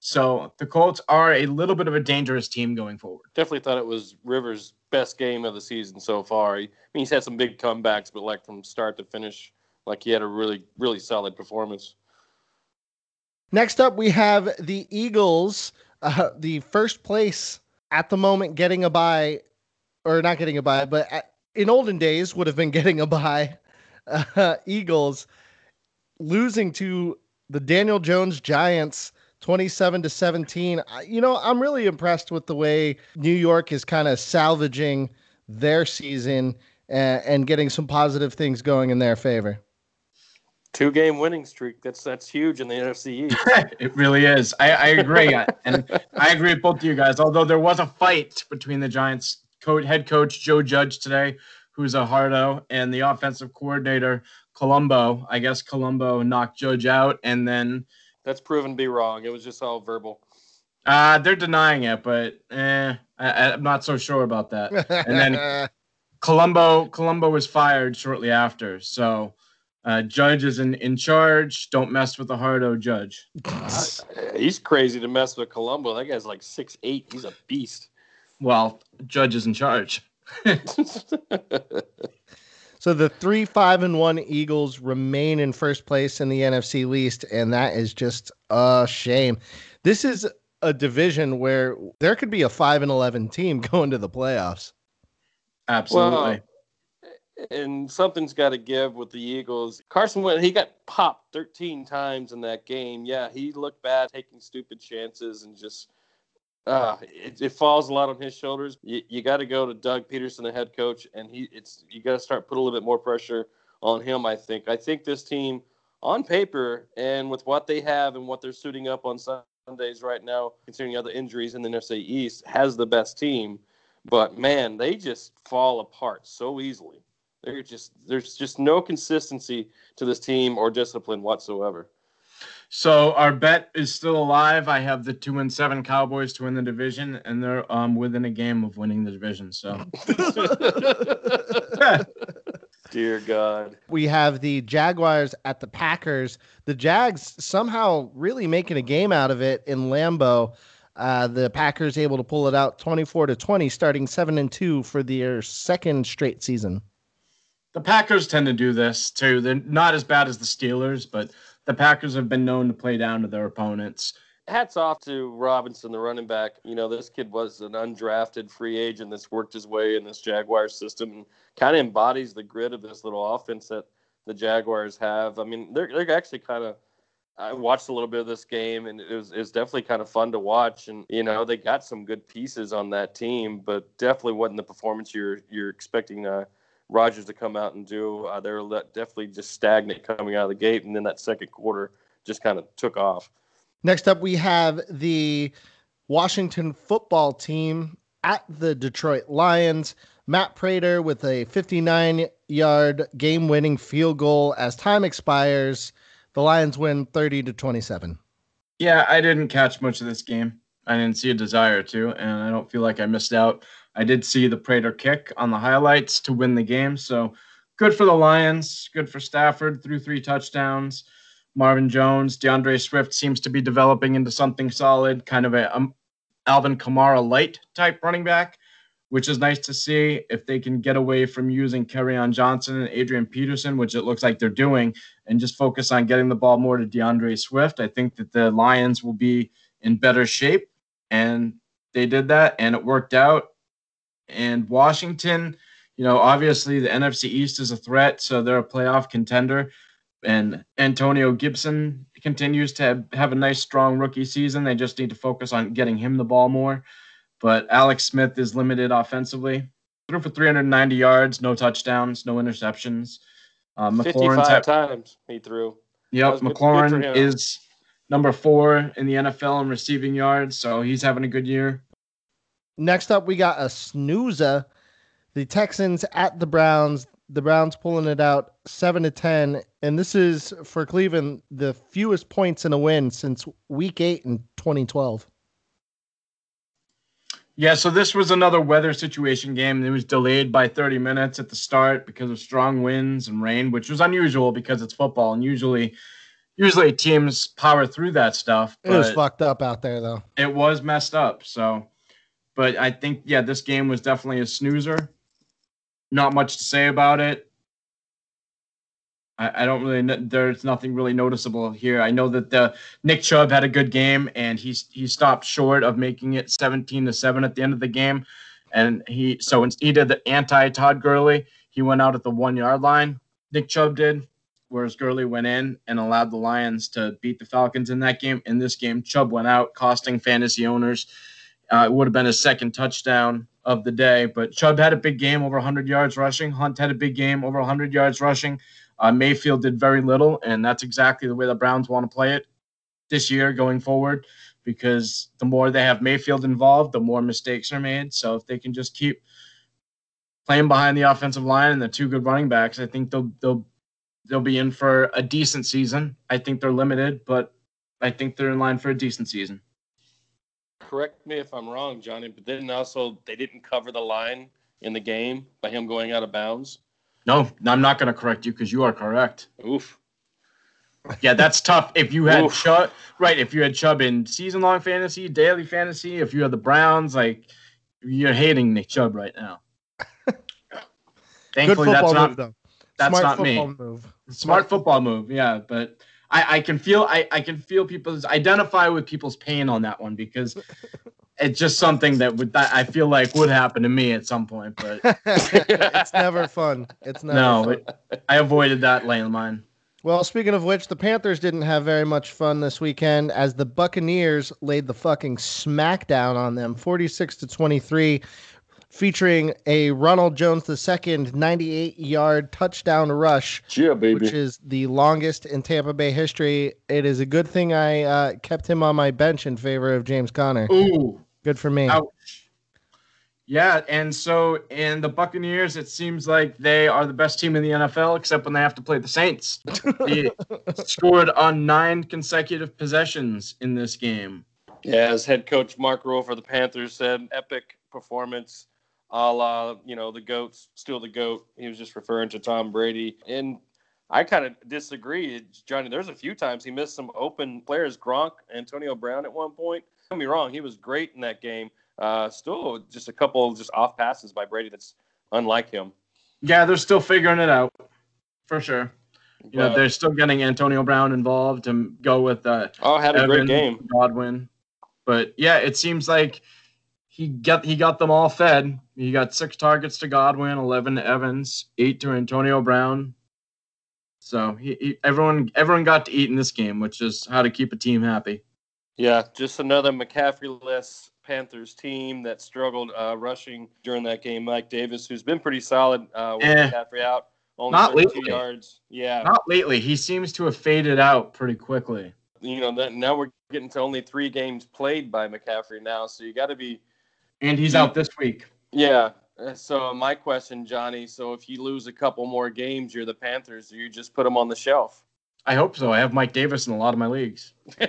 So the Colts are a little bit of a dangerous team going forward. Definitely thought it was Rivers' best game of the season so far. I mean, he's had some big comebacks, but like from start to finish, like he had a really, really solid performance. Next up, we have the Eagles, uh, the first place at the moment getting a bye, or not getting a bye, but at, in olden days would have been getting a bye. Uh, Eagles losing to the Daniel Jones Giants 27 to 17. You know, I'm really impressed with the way New York is kind of salvaging their season and, and getting some positive things going in their favor. Two game winning streak. That's that's huge in the NFC East. it really is. I, I agree, and I agree with both of you guys. Although there was a fight between the Giants' coach, head coach Joe Judge today, who's a hardo, and the offensive coordinator Colombo. I guess Colombo knocked Judge out, and then That's proven to be wrong. It was just all verbal. uh, they're denying it, but eh, I, I'm not so sure about that. And then Colombo Colombo was fired shortly after, so. Uh, judge is in, in charge. Don't mess with the hardo judge. He's crazy to mess with Colombo. That guy's like six eight. He's a beast. Well, judge is in charge. So the three, five, and one Eagles remain in first place in the NFC least, and that is just a shame. This is a division where there could be a five and eleven team going to the playoffs. Absolutely. And something's got to give with the Eagles. Carson Wentz, he got popped 13 times in that game. Yeah, he looked bad, taking stupid chances and just uh, it, it, falls a lot on his shoulders. You, you got to go to Doug Pederson, the head coach, and he it's you got to start put a little bit more pressure on him. I think. I think this team, on paper and with what they have and what they're suiting up on Sundays right now, considering other injuries in the NFC East, has the best team. But man, they just fall apart so easily. They're just there's just no consistency to this team or discipline whatsoever. So our bet is still alive. I have the two and seven Cowboys to win the division, and they're um within a game of winning the division. So, dear God, we have the Jaguars at the Packers. The Jags somehow really making a game out of it in Lambeau. Uh, the Packers able to pull it out 24 to 20, starting seven and two for their second straight season. The Packers tend to do this too. They're not as bad as the Steelers, but the Packers have been known to play down to their opponents. Hats off to Robinson, the running back. You know, this kid was an undrafted free agent that's worked his way in this Jaguars system and kind of embodies the grit of this little offense that the Jaguars have. I mean, they're, they're actually kind of. I watched a little bit of this game, and it was, it was definitely kind of fun to watch. And you know, they got some good pieces on that team, but definitely wasn't the performance you're you're expecting uh, Rodgers to come out and do. Uh, they're definitely just stagnant coming out of the gate, and then that second quarter just kind of took off. Next up, we have the Washington football team at the Detroit Lions. Matt Prater with a 59 yard game winning field goal as time expires. The Lions win 30 to 27. Yeah, I didn't catch much of this game. I didn't see a desire to, and I don't feel like I missed out. I did see the Prater kick on the highlights to win the game. So good for the Lions. Good for Stafford. Threw three touchdowns. Marvin Jones, D'Andre Swift seems to be developing into something solid, kind of a um, Alvin Kamara light type running back, which is nice to see. If they can get away from using Kerryon Johnson and Adrian Peterson, which it looks like they're doing, and just focus on getting the ball more to D'Andre Swift, I think that the Lions will be in better shape. And they did that, and it worked out. And Washington, you know, obviously the NFC East is a threat, so they're a playoff contender. And Antonio Gibson continues to have, have a nice, strong rookie season. They just need to focus on getting him the ball more. But Alex Smith is limited offensively. Threw for 390 yards, no touchdowns, no interceptions. Uh, McLaurin 55 times he threw. Yep, McLaurin good, good is number four in the NFL in receiving yards, so he's having a good year. Next up, we got a snoozer. The Texans at the Browns. The Browns pulling it out seven to ten, and this is for Cleveland the fewest points in a win since Week Eight in 2012. Yeah, so this was another weather situation game. It was delayed by 30 minutes at the start because of strong winds and rain, which was unusual because it's football, and usually, usually teams power through that stuff. It was fucked up out there, though. It was messed up. So but I think, yeah, this game was definitely a snoozer. Not much to say about it. I, I don't really. There's nothing really noticeable here. I know that the Nick Chubb had a good game, and he's he stopped short of making it 17 to seven at the end of the game, and he so he did the anti Todd Gurley. He went out at the one yard line. Nick Chubb did, whereas Gurley went in and allowed the Lions to beat the Falcons in that game. In this game, Chubb went out, costing fantasy owners uh, it would have been his second touchdown of the day. But Chubb had a big game, over 100 yards rushing. Hunt had a big game, over 100 yards rushing. Uh, Mayfield did very little, and that's exactly the way the Browns want to play it this year going forward. Because the more they have Mayfield involved, the more mistakes are made. So if they can just keep playing behind the offensive line and the two good running backs, I think they'll they'll they'll be in for a decent season. I think they're limited, but I think they're in line for a decent season correct me if I'm wrong, Johnny, but then also they didn't cover the line in the game by him going out of bounds. No, I'm not going to correct you because you are correct. Oof. Yeah, that's tough. If you had Chubb, right? If you had Chubb in season-long fantasy, daily fantasy, if you had the Browns, like you're hating Nick Chubb right now. Thankfully, that's not move, that's Smart not me. Move. Smart, Smart football move, yeah. But I, I can feel I, I can feel people's identify with people's pain on that one because it's just something that would that I feel like would happen to me at some point, but it's never fun. It's never no. Fun. It, I avoided that landmine. Well, speaking of which, the Panthers didn't have very much fun this weekend as the Buccaneers laid the fucking smackdown on them, 46 to 23, featuring a Ronald Jones II 98 yard touchdown rush, Yeah, baby. which is the longest in Tampa Bay history. It is a good thing I uh, kept him on my bench in favor of James Conner. Ooh, Good for me. ouch. Yeah, and so in the Buccaneers, it seems like they are the best team in the NFL, except when they have to play the Saints. They scored on nine consecutive possessions in this game. Yeah, as head coach Mark Rhule for the Panthers said, epic performance, a la you know the goats, still the goat. He was just referring to Tom Brady, and I kind of disagree, Johnny. There's a few times he missed some open players, Gronk, Antonio Brown at one point. Don't me wrong, he was great in that game. Uh, still, just a couple just off passes by Brady that's unlike him. Yeah, they're still figuring it out, for sure. You know, they're still getting Antonio Brown involved and go with uh, oh, had a great game. Godwin. But yeah, it seems like he got he got them all fed. He got six targets to Godwin, eleven to Evans, eight to Antonio Brown. So he, he everyone everyone got to eat in this game, which is how to keep a team happy. Yeah, just another McCaffrey-less Panthers team that struggled uh, rushing during that game. Mike Davis, who's been pretty solid uh, with Eh. McCaffrey out, only Not lately. yards. Yeah, Not lately. He seems to have faded out pretty quickly. you know that now we're getting to only three games played by McCaffrey now, so you got to be And he's out this week. yeah. Uh, So my question, Johnny, so if you lose a couple more games, you're the Panthers, or you just put them on the shelf? I hope so. I have Mike Davis in a lot of my leagues.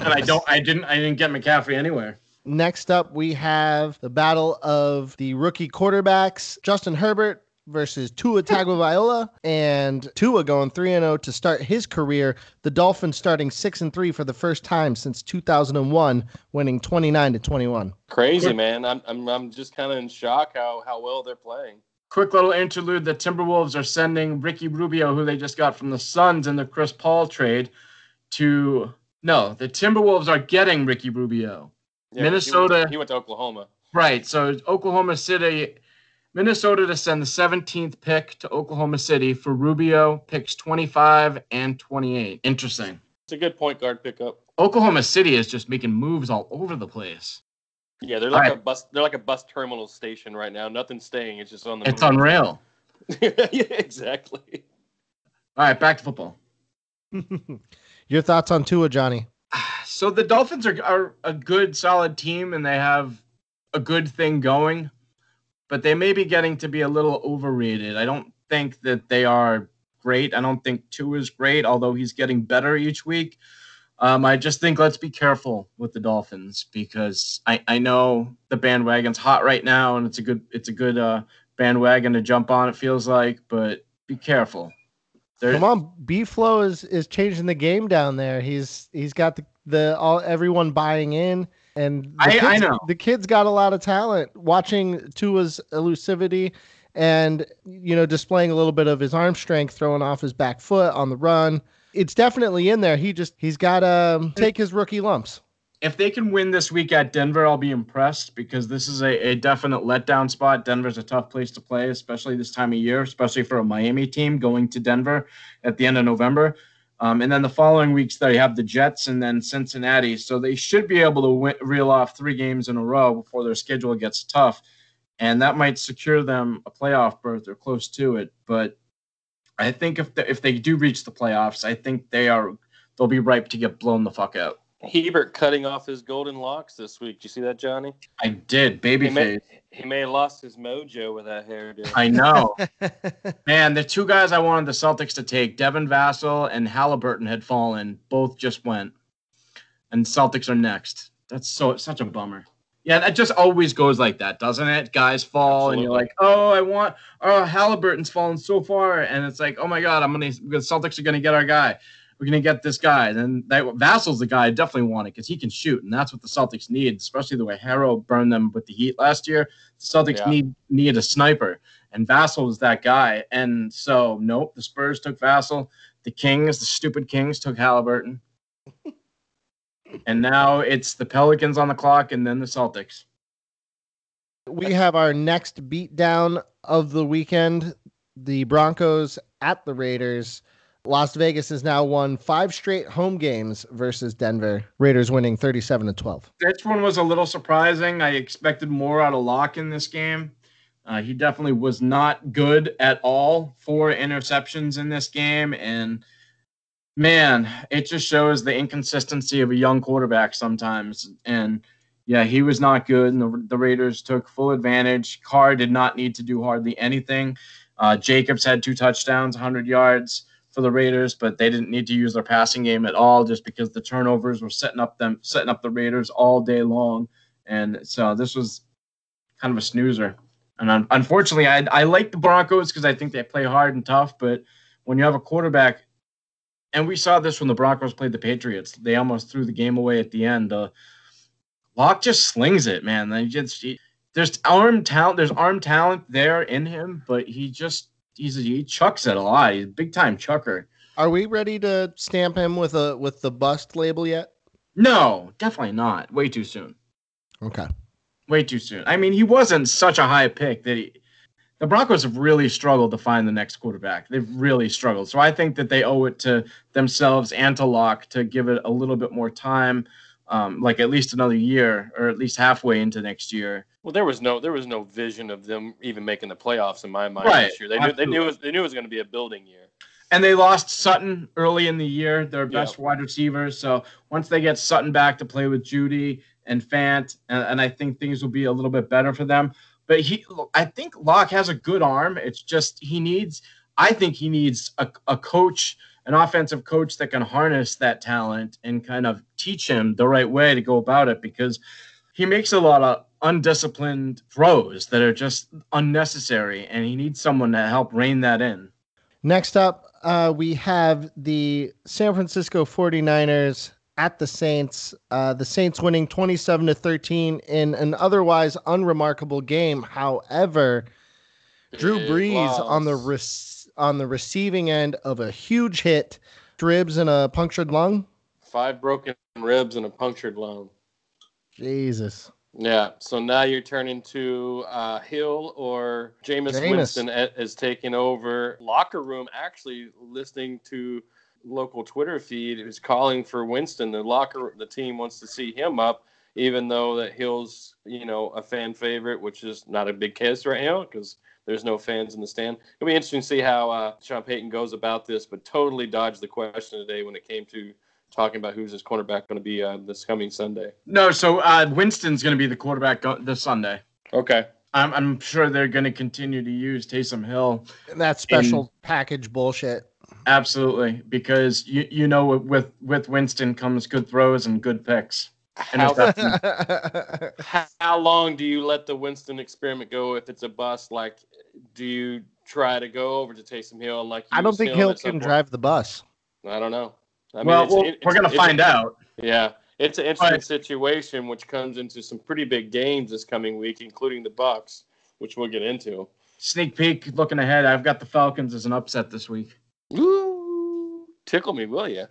And I don't I didn't I didn't get McCaffrey anywhere. Next up, we have the battle of the rookie quarterbacks Justin Herbert versus Tua Tagovailoa, and Tua going 3 and 0 to start his career. The Dolphins starting 6 and 3 for the first time since 2001, winning 29 to 21. Crazy Quick- man. I'm I'm, I'm just kind of in shock how how well they're playing. Quick little interlude. The Timberwolves are sending Ricky Rubio, who they just got from the Suns in the Chris Paul trade, to no, the Timberwolves are getting Ricky Rubio. Yeah, he went- Minnesota- He went, to Oklahoma. Right. So Oklahoma City, Minnesota to send the 17th pick to Oklahoma City for Rubio, picks 25 and 28. Interesting. It's a good point guard pickup. Oklahoma City is just making moves all over the place. Yeah, they're like All a bus. They're like a bus terminal station right now. Nothing's staying. It's just on the. It's move. unreal. yeah, exactly. All right, back to football. Your thoughts on Tua, Johnny? So the Dolphins are, are a good, solid team, and they have a good thing going, but they may be getting to be a little overrated. I don't think that they are great. I don't think Tua is great, although he's getting better each week. Um, I just think let's be careful with the Dolphins because I, I know the bandwagon's hot right now, and it's a good it's a good uh, bandwagon to jump on. It feels like, but be careful. They're- Come on, B Flow is is changing the game down there. He's he's got the, the all everyone buying in, and the I- kids, I know. the kid's got a lot of talent. Watching Tua's elusivity, and you know displaying a little bit of his arm strength, throwing off his back foot on the run. It's definitely in there. He just he's got to um, take his rookie lumps. if they can win this week at Denver, I'll be impressed because this is a, a definite letdown spot. Denver's a tough place to play, especially this time of year, especially for a Miami team going to Denver at the end of November. Um, and then the following weeks, they have the Jets and then Cincinnati. So they should be able to win, reel off three games in a row before their schedule gets tough. And that might secure them a playoff berth or close to it. But I think if the, if they do reach the playoffs, I think they are they'll be ripe to get blown the fuck out. Herbert cutting off his golden locks this week. Did You see that, Johnny? I did, He may, babyface. he may have lost his mojo with that hairdo. I know. Man, the two guys I wanted the Celtics to take, Devin Vassell and Halliburton, had fallen. Both just went. And Celtics are next. That's so such a bummer. Yeah, that just always goes like that, doesn't it? Guys fall, and you're like, "Oh, I want. Oh, Halliburton's fallen so far," and it's like, "Oh my God, I'm gonna. The Celtics are gonna get our guy. We're gonna get this guy." Then that Vassell's the guy I definitely wanted because he can shoot, and that's what the Celtics need, especially the way Herro burned them with the Heat last year. The Celtics Yeah. need need a sniper, and Vassell was that guy. And so, nope, the Spurs took Vassell. The Kings, the stupid Kings, took Halliburton. and now it's the Pelicans on the clock, and then the Celtics. we have our next beatdown of the weekend. The Broncos at the Raiders. Las Vegas has now won five straight home games versus Denver. Raiders winning 37 to 12. This one was a little surprising. I expected more out of Lock in this game. Uh, he definitely was not good at all. Four interceptions in this game. And man, it just shows the inconsistency of a young quarterback sometimes. And yeah, he was not good. And the, the Raiders took full advantage. Carr did not need to do hardly anything. Uh, Jacobs had two touchdowns, 100 yards for the Raiders, but they didn't need to use their passing game at all just because the turnovers were setting up them setting up the Raiders all day long. And so this was kind of a snoozer. And un- unfortunately, I I like the Broncos because I think they play hard and tough. But when you have a quarterback, and we saw this when the Broncos played the Patriots, they almost threw the game away at the end. Uh, Lock just slings it, man. Just he, there's arm talent. There's arm talent there in him, but he just he's he chucks it a lot. He's a big time chucker. Are we ready to stamp him with a with the bust label yet? No, definitely not. Way too soon. Okay. Way too soon. I mean, he wasn't such a high pick that he, the Broncos have really struggled to find the next quarterback. They've really struggled. So I think that they owe it to themselves and to Lock to give it a little bit more time, um, like at least another year or at least halfway into next year. Well, there was no there was no vision of them even making the playoffs in my mind Right, this year. They knew they knew it was, they knew it was going to be a building year. And they lost Sutton early in the year, their best wide receiver. So once they get Sutton back to play with Jeudy and Fant, and, and I think things will be a little bit better for them. But he, I think Lock has a good arm. It's just he needs, I think he needs a, a coach, an offensive coach that can harness that talent and kind of teach him the right way to go about it because he makes a lot of undisciplined throws that are just unnecessary, and he needs someone to help rein that in. Next up, uh, we have the San Francisco 49ers at the Saints. Uh, the Saints winning 27 to 13 in an otherwise unremarkable game. However, Drew Brees on the loss. rec- on the receiving end of a huge hit, ribs and a punctured lung. five broken ribs and a punctured lung. Jesus. Yeah, so now you're turning to uh, Hill or Jameis Jameis. Winston is taking over locker room. Actually, listening to local Twitter feed, is calling for Winston. The locker, the team wants to see him up, even though that Hill's you know a fan favorite, which is not a big case right now because there's no fans in the stand. It'll be interesting to see how uh, Sean Payton goes about this, but totally dodged the question today when it came to talking about who's his cornerback going to be uh, this coming Sunday. No, so uh, Winston's going to be the quarterback go- this Sunday. Okay. I'm, I'm sure they're going to continue to use Taysom Hill. And that special package bullshit. Absolutely, because you you know with with Winston comes good throws and good picks. How, how long do you let the Winston experiment go if it's a bust? Like, do you try to go over to Taysom Hill and like? I don't think him Hill can drive the bus. I don't know. I well, it's- well it- we're going to it's- find out. Yeah, it's an interesting But- situation, which comes into some pretty big games this coming week, including the Bucks, which we'll get into. Sneak peek, looking ahead. I've got the Falcons as an upset this week. Ooh, tickle me, will you?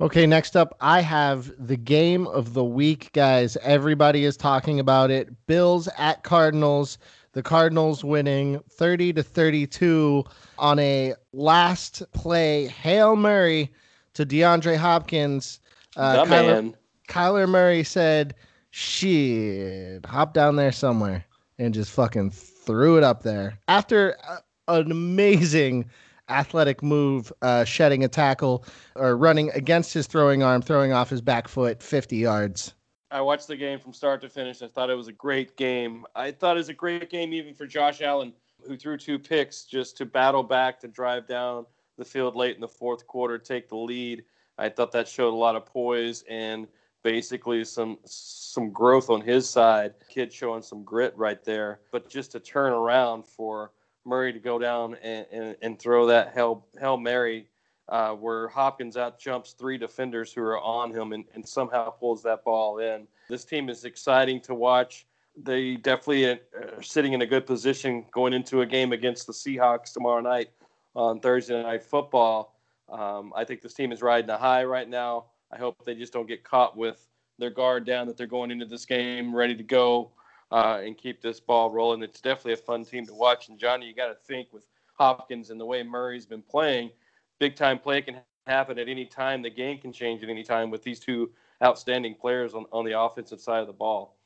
Okay, next up, I have the game of the week, guys. Everybody is talking about it. Bills at Cardinals. The Cardinals winning 30 to 32 on a last play Hail Murray to DeAndre Hopkins. Uh, the Kyler, man. Kyler Murray said, shit, hop down there somewhere and just fucking threw it up there. After uh, an amazing athletic move, uh, shedding a tackle or running against his throwing arm, throwing off his back foot 50 yards. I watched the game from start to finish. I thought it was a great game. I thought it was a great game even for Josh Allen, who threw two picks just to battle back to drive down the field late in the fourth quarter, take the lead. I thought that showed a lot of poise and basically some some growth on his side. Kid showing some grit right there. But just to turn around for Murray to go down and, and, and throw that hell hell Mary uh, where Hopkins out jumps three defenders who are on him and, and somehow pulls that ball in. This team is exciting to watch. They definitely are sitting in a good position going into a game against the Seahawks tomorrow night on Thursday Night Football. Um, I think this team is riding a high right now. I hope they just don't get caught with their guard down, that they're going into this game ready to go uh, and keep this ball rolling. It's definitely a fun team to watch. And Johnny, you got to think with Hopkins and the way Murray's been playing, big time play can happen at any time. The game can change at any time with these two outstanding players on, on the offensive side of the ball.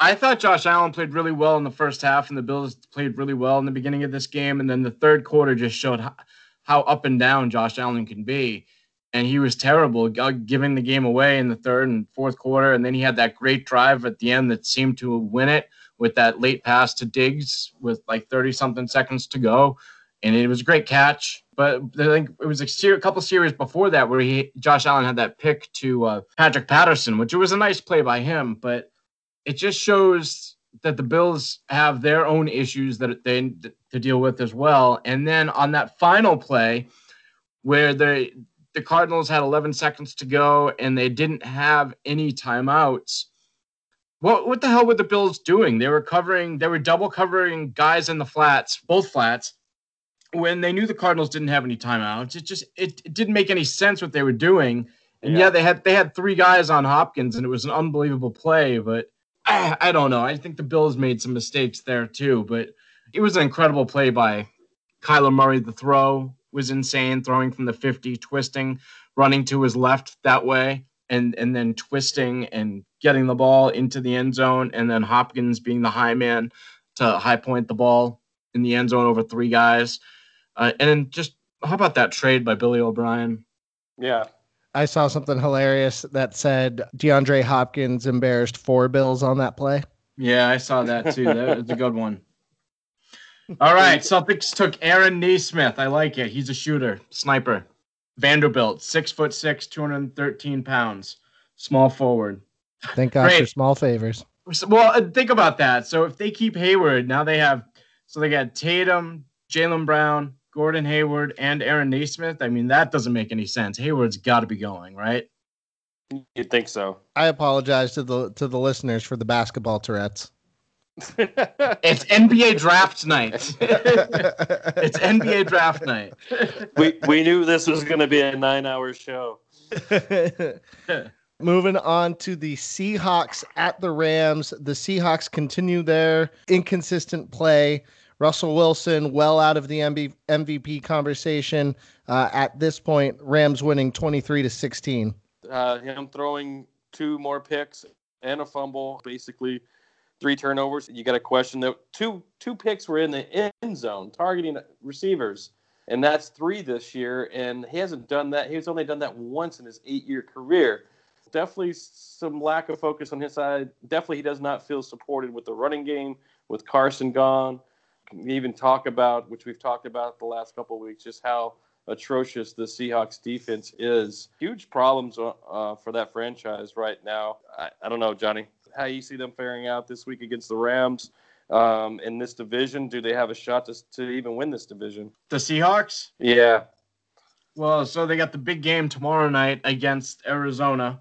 I thought Josh Allen played really well in the first half, and the Bills played really well in the beginning of this game. And then the third quarter just showed how, how up and down Josh Allen can be. And he was terrible, uh, giving the game away in the third and fourth quarter. And then he had that great drive at the end that seemed to win it with that late pass to Diggs with like 30 something seconds to go. And it was a great catch. But I think it was a, ser- a couple series before that where he Josh Allen had that pick to uh, Patrick Peterson, which was a nice play by him. But it just shows that the Bills have their own issues that they to deal with as well. And then on that final play, where they the Cardinals had 11 seconds to go and they didn't have any timeouts. What what the hell were the Bills doing? They were covering, they were double covering guys in the flats, both flats, when they knew the Cardinals didn't have any timeouts. It just it, it didn't make any sense what they were doing. And yeah. yeah, they had they had three guys on Hopkins, and it was an unbelievable play. But I, I don't know. I think the Bills made some mistakes there too. But it was an incredible play by Kyler Murray. The throw was insane, throwing from the 50, twisting, running to his left that way, and and then twisting and getting the ball into the end zone, and then Hopkins being the high man to high point the ball in the end zone over three guys. Uh, and then just how about that trade by Billy O'Brien? Yeah. I saw something hilarious that said DeAndre Hopkins embarrassed four bills on that play. Yeah, I saw that too. That was a good one. All right, Celtics took Aaron Nesmith. I like it. He's a shooter, sniper. Vanderbilt, six foot six, 213 pounds, small forward. Thank God Great. for small favors. Well, uh, think about that. So if they keep Hayward, now they have, so they got Tatum, Jaylen Brown, Gordon Hayward, and Aaron Nesmith. I mean, that doesn't make any sense. Hayward's got to be going, right? You'd think so. I apologize to the to the listeners for the basketball Tourette's. it's NBA draft night. it's NBA draft night. we we knew this was going to be a nine hour show. Moving on to the Seahawks at the Rams. The Seahawks continue their inconsistent play. Russell Wilson, well out of the MVP conversation uh, at this point. Rams winning 23 to 16. Uh, him throwing two more picks and a fumble, basically three turnovers. You got a question that two two picks were in the end zone targeting receivers, and that's three this year. And he hasn't done that. He's only done that once in his eight year career. Definitely some lack of focus on his side. Definitely, he does not feel supported with the running game with Carson gone even talk about, which we've talked about the last couple of weeks, just how atrocious the Seahawks defense is. Huge problems uh, for that franchise right now. I, I, don't know, Johnny, how you see them faring out this week against the Rams um, in this division. Do they have a shot to, to even win this division? The Seahawks? Yeah. Well, so they got the big game tomorrow night against Arizona,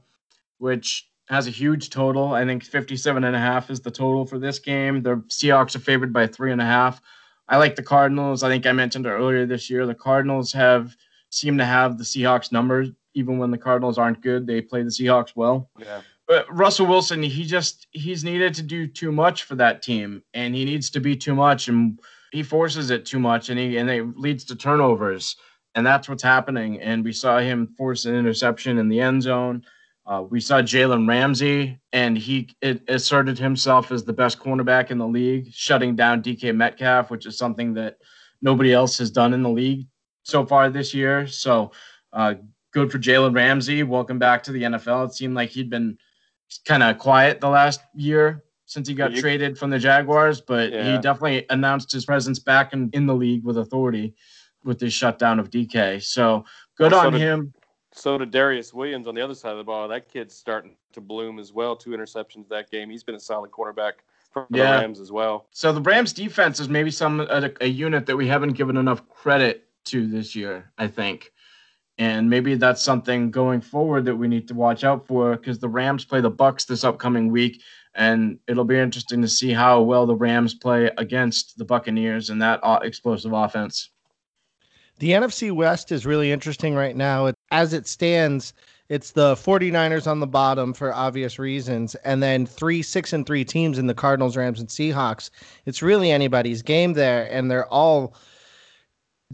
which has a huge total. I think 57 and a half is the total for this game. The Seahawks are favored by three and a half. I like the Cardinals. I think I mentioned earlier this year the Cardinals have seem to have the Seahawks numbers even when the Cardinals aren't good. They play the Seahawks well. Yeah. But Russell Wilson, he just he's needed to do too much for that team, and he needs to be too much, and he forces it too much, and he and it leads to turnovers, and that's what's happening. And we saw him force an interception in the end zone. Uh, we saw Jalen Ramsey, and he asserted himself as the best cornerback in the league, shutting down DK Metcalf, which is something that nobody else has done in the league so far this year. So, uh, good for Jalen Ramsey. Welcome back to the NFL. It seemed like he'd been kind of quiet the last year since he got you, traded from the Jaguars, but yeah. he definitely announced his presence back in, in the league with authority with the shutdown of DK. So, good on did, him so did Darious Williams on the other side of the ball. That kid's starting to bloom as well. Two interceptions that game. He's been a solid quarterback for yeah. the Rams as well. So the Rams defense is maybe some a, a, unit that we haven't given enough credit to this year. I think, and maybe that's something going forward that we need to watch out for because the Rams play the Bucks this upcoming week, and it'll be interesting to see how well the Rams play against the Buccaneers and that uh, explosive offense. The NFC West is really interesting right now. As it stands, it's the 49ers on the bottom for obvious reasons, and then three, six, and three teams in the Cardinals, Rams, and Seahawks. It's really anybody's game there, and they're all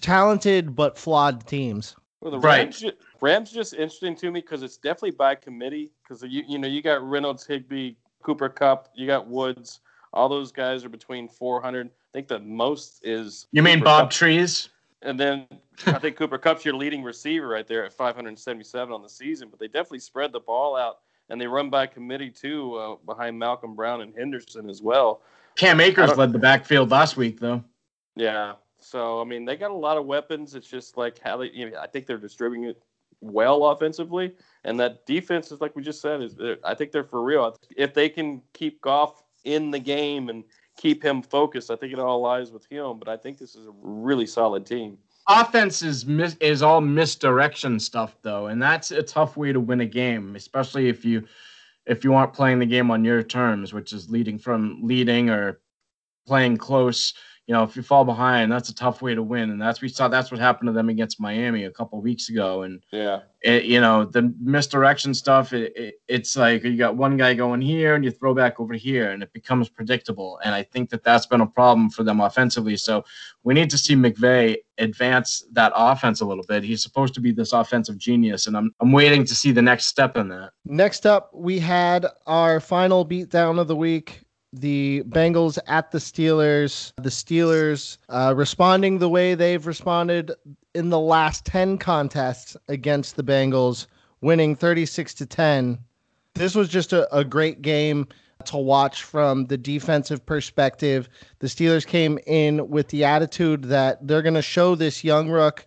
talented but flawed teams. Well, the Right. Rams, Rams just interesting to me because it's definitely by committee. Because you you know you got Reynolds, Higbee, Cooper Kupp, you got Woods. All those guys are between 400. I think the most is. You mean Cooper Bob Kupp. Trees? And then I think Cooper Kupp's your leading receiver right there at 577 on the season. But they definitely spread the ball out and they run by committee too, uh, behind Malcolm Brown and Henderson as well. Cam Akers led the backfield last week, though. Yeah. So I mean, they got a lot of weapons. It's just like how they. You know, I think they're distributing it well offensively, and that defense is like we just said. Is I think they're for real. If they can keep Goff in the game and keep him focused, I think it all lies with him. But I think this is a really solid team. Offense is mis- is all misdirection stuff, though, and that's a tough way to win a game, especially if you if you aren't playing the game on your terms, which is leading from leading or playing close. You know, if you fall behind, that's a tough way to win, and that's we saw that's what happened to them against Miami a couple weeks ago, and Yeah. it, you know the misdirection stuff it, it, it's like you got one guy going here and you throw back over here and it becomes predictable. And i think that that's been a problem for them offensively. So we need to see McVay advance that offense a little bit. He's supposed to be this offensive genius and i'm, I'm waiting to see the next step in that. Next up, we had our final beatdown of the week. The Bengals at the Steelers. The Steelers uh, responding the way they've responded in the last 10 contests against the Bengals, winning 36 to 10. This was just a, a great game to watch from the defensive perspective. The Steelers came in with the attitude that they're going to show this young rook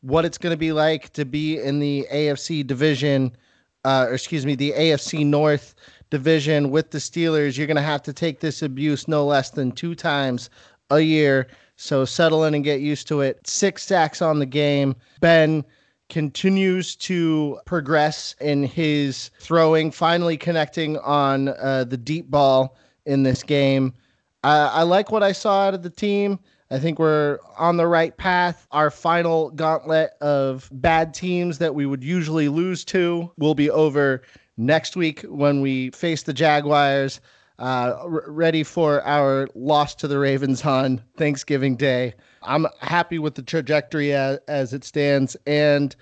what it's going to be like to be in the AFC division uh, or excuse me, the AFC North division with the Steelers, you're going to have to take this abuse no less than two times a year. So settle in and get used to it. Six sacks on the game. Ben continues to progress in his throwing, finally connecting on uh, the deep ball in this game. I, I like what I saw out of the team. I think we're on the right path. Our final gauntlet of bad teams that we would usually lose to will be over next week when we face the Jaguars. Uh, r- ready for our loss to the Ravens on Thanksgiving Day. I'm happy with the trajectory as, as it stands, and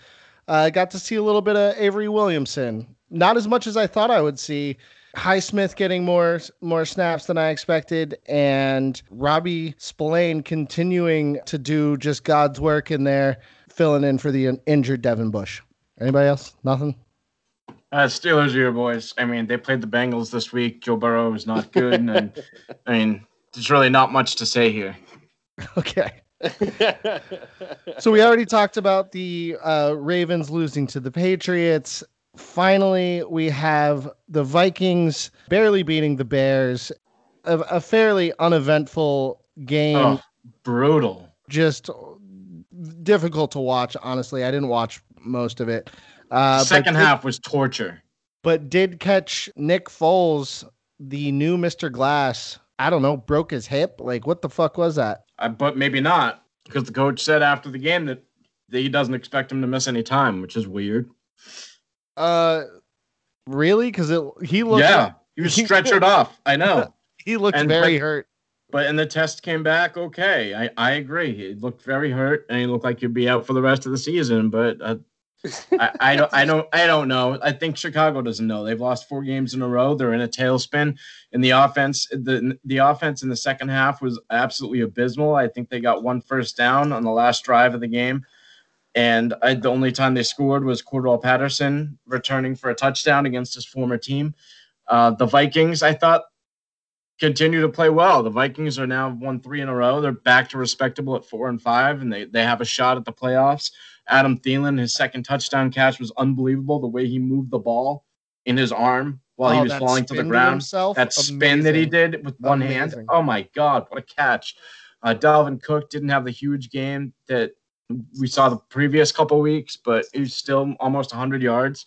I uh, got to see a little bit of Avery Williamson. Not as much as I thought I would see. Highsmith getting more more snaps than I expected, and Robbie Spillane continuing to do just God's work in there, filling in for the injured Devin Bush. Anybody else? Nothing. Uh, steelers are your boys i mean they played the bengals this week joe burrow is not good and i mean there's really not much to say here Okay. So we already talked about the uh, Ravens losing to the Patriots. Finally, we have the Vikings barely beating the Bears. A, a fairly uneventful game. oh, brutal Just difficult to watch. Honestly, I didn't watch most of it. Uh, second did- half was torture but did catch Nick Foles, the new Mr. Glass. I don't know, broke his hip. Like, what the fuck was that? Uh, but maybe not because the coach said after the game that, that he doesn't expect him to miss any time, which is weird. Uh, really? Because it he looked yeah, he was stretchered off. I know, he looked And- very but- hurt. but and the test came back okay. I I agree. He looked very hurt, and he looked like he'd be out for the rest of the season. But uh, I, I don't I don't I don't know. I think Chicago doesn't know. They've lost four games in a row. They're in a tailspin. And the offense the the offense in the second half was absolutely abysmal. I think they got one first down on the last drive of the game. And I, the only time they scored was Cordarrelle Patterson returning for a touchdown against his former team. Uh, the Vikings, I thought, continue to play well. The Vikings are now won three in a row. They're back to respectable at four and five, and they, they have a shot at the playoffs. Adam Thielen, his second touchdown catch was unbelievable. The way he moved the ball in his arm while he Oh, was falling to the ground. himself, that spin that he did with one hand. Oh my God, what a catch. Uh, Dalvin Cook didn't have the huge game that we saw the previous couple weeks, but he's still almost 100 yards.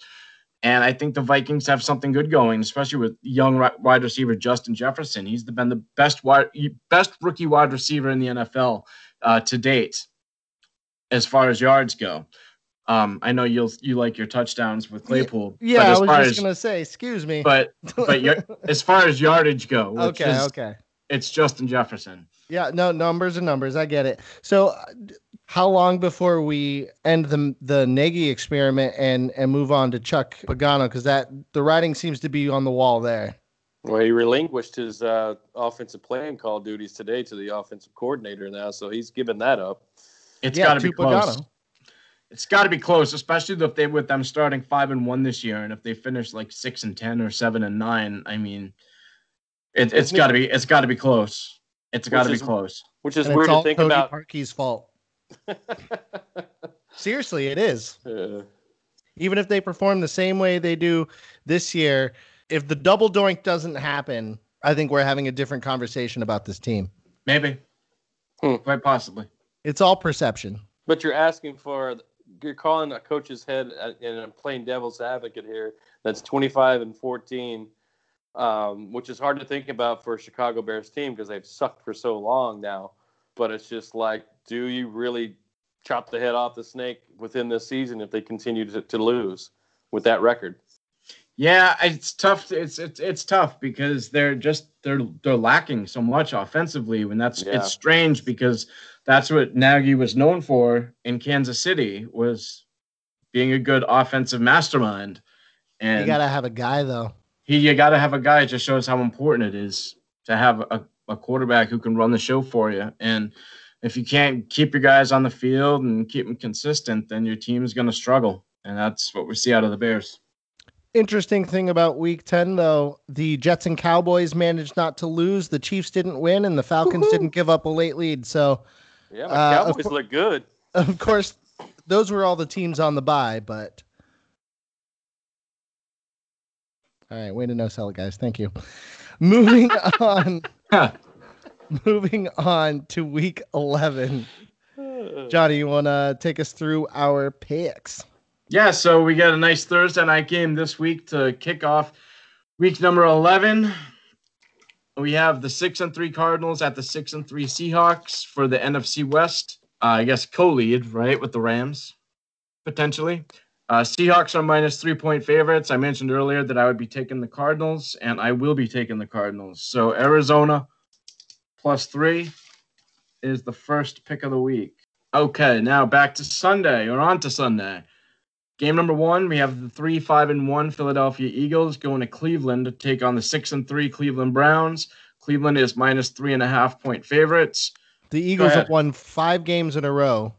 And I think the Vikings have something good going, especially with young wide receiver Justin Jefferson. He's been the best wide, best rookie wide receiver in the NFL uh, to date, as far as yards go. Um, I know you'll you like your touchdowns with Claypool, Yeah, but I was far just as gonna say, excuse me. but but your, as far as yardage go, which okay, is, okay. it's Justin Jefferson. Yeah, no, numbers are numbers. I get it. So, uh, how long before we end the the Nagy experiment and and move on to Chuck Pagano? Because that the writing seems to be on the wall there. Well, he relinquished his uh, offensive playing call duties today to the offensive coordinator now, so he's given that up. It's Yeah, got to be close. Pagano. It's got to be close, especially if they with them starting five and one this year, and if they finish like six and ten or seven and nine. I mean, it, it's Isn't got to be. It's got to be close. It's got to be close. Which is And weird it's all to think Tony about. Parkey's fault. Seriously, it is. Uh, Even if they perform the same way they do this year, if the double doink doesn't happen, I think we're having a different conversation about this team. Maybe, Hmm. quite possibly. It's all perception. but you're asking for, you're calling a coach's head uh, and I'm playing devil's advocate here. That's 25 and 14, um, which is hard to think about for a Chicago Bears team because they've sucked for so long now. But it's just like, do you really chop the head off the snake within this season if they continue to, to lose with that record? Yeah, it's tough. to- It's it's it's tough because they're just they're they're lacking so much offensively. and that's Yeah. it's strange because that's what Nagy was known for in Kansas City was being a good offensive mastermind. And you gotta have a guy though. he you got to have a guy. It just shows how important it is to have a, a quarterback who can run the show for you. And if you can't keep your guys on the field and keep them consistent, then your team's going to struggle. And that's what we see out of the Bears. Interesting thing about week 10 though, the Jets and Cowboys managed not to lose. The Chiefs didn't win and the Falcons Woohoo. didn't give up a late lead. So, Yeah, my Uh, Cowboys cour- look good. of course, those were all the teams on the bye, but All right, way to no sell it, guys. Thank you. Moving on, moving on to week 11. Johnny, you want to take us through our picks? Yeah, so we got a nice Thursday night game this week to kick off week number 11. We have the 6 and 3 Cardinals at the 6 and 3 Seahawks for the NFC West. Uh, I guess co-lead, right, with the Rams potentially. Uh, Seahawks are minus 3 point favorites. I mentioned earlier that I would be taking the Cardinals and I will be taking the Cardinals. So Arizona plus 3 is the first pick of the week. Okay, now back to Sunday or on to Sunday. Game number one, we have the three, five, and one Philadelphia Eagles going to Cleveland to take on the six and three Cleveland Browns. Cleveland is minus three and a half point favorites. The Eagles have won five games in a row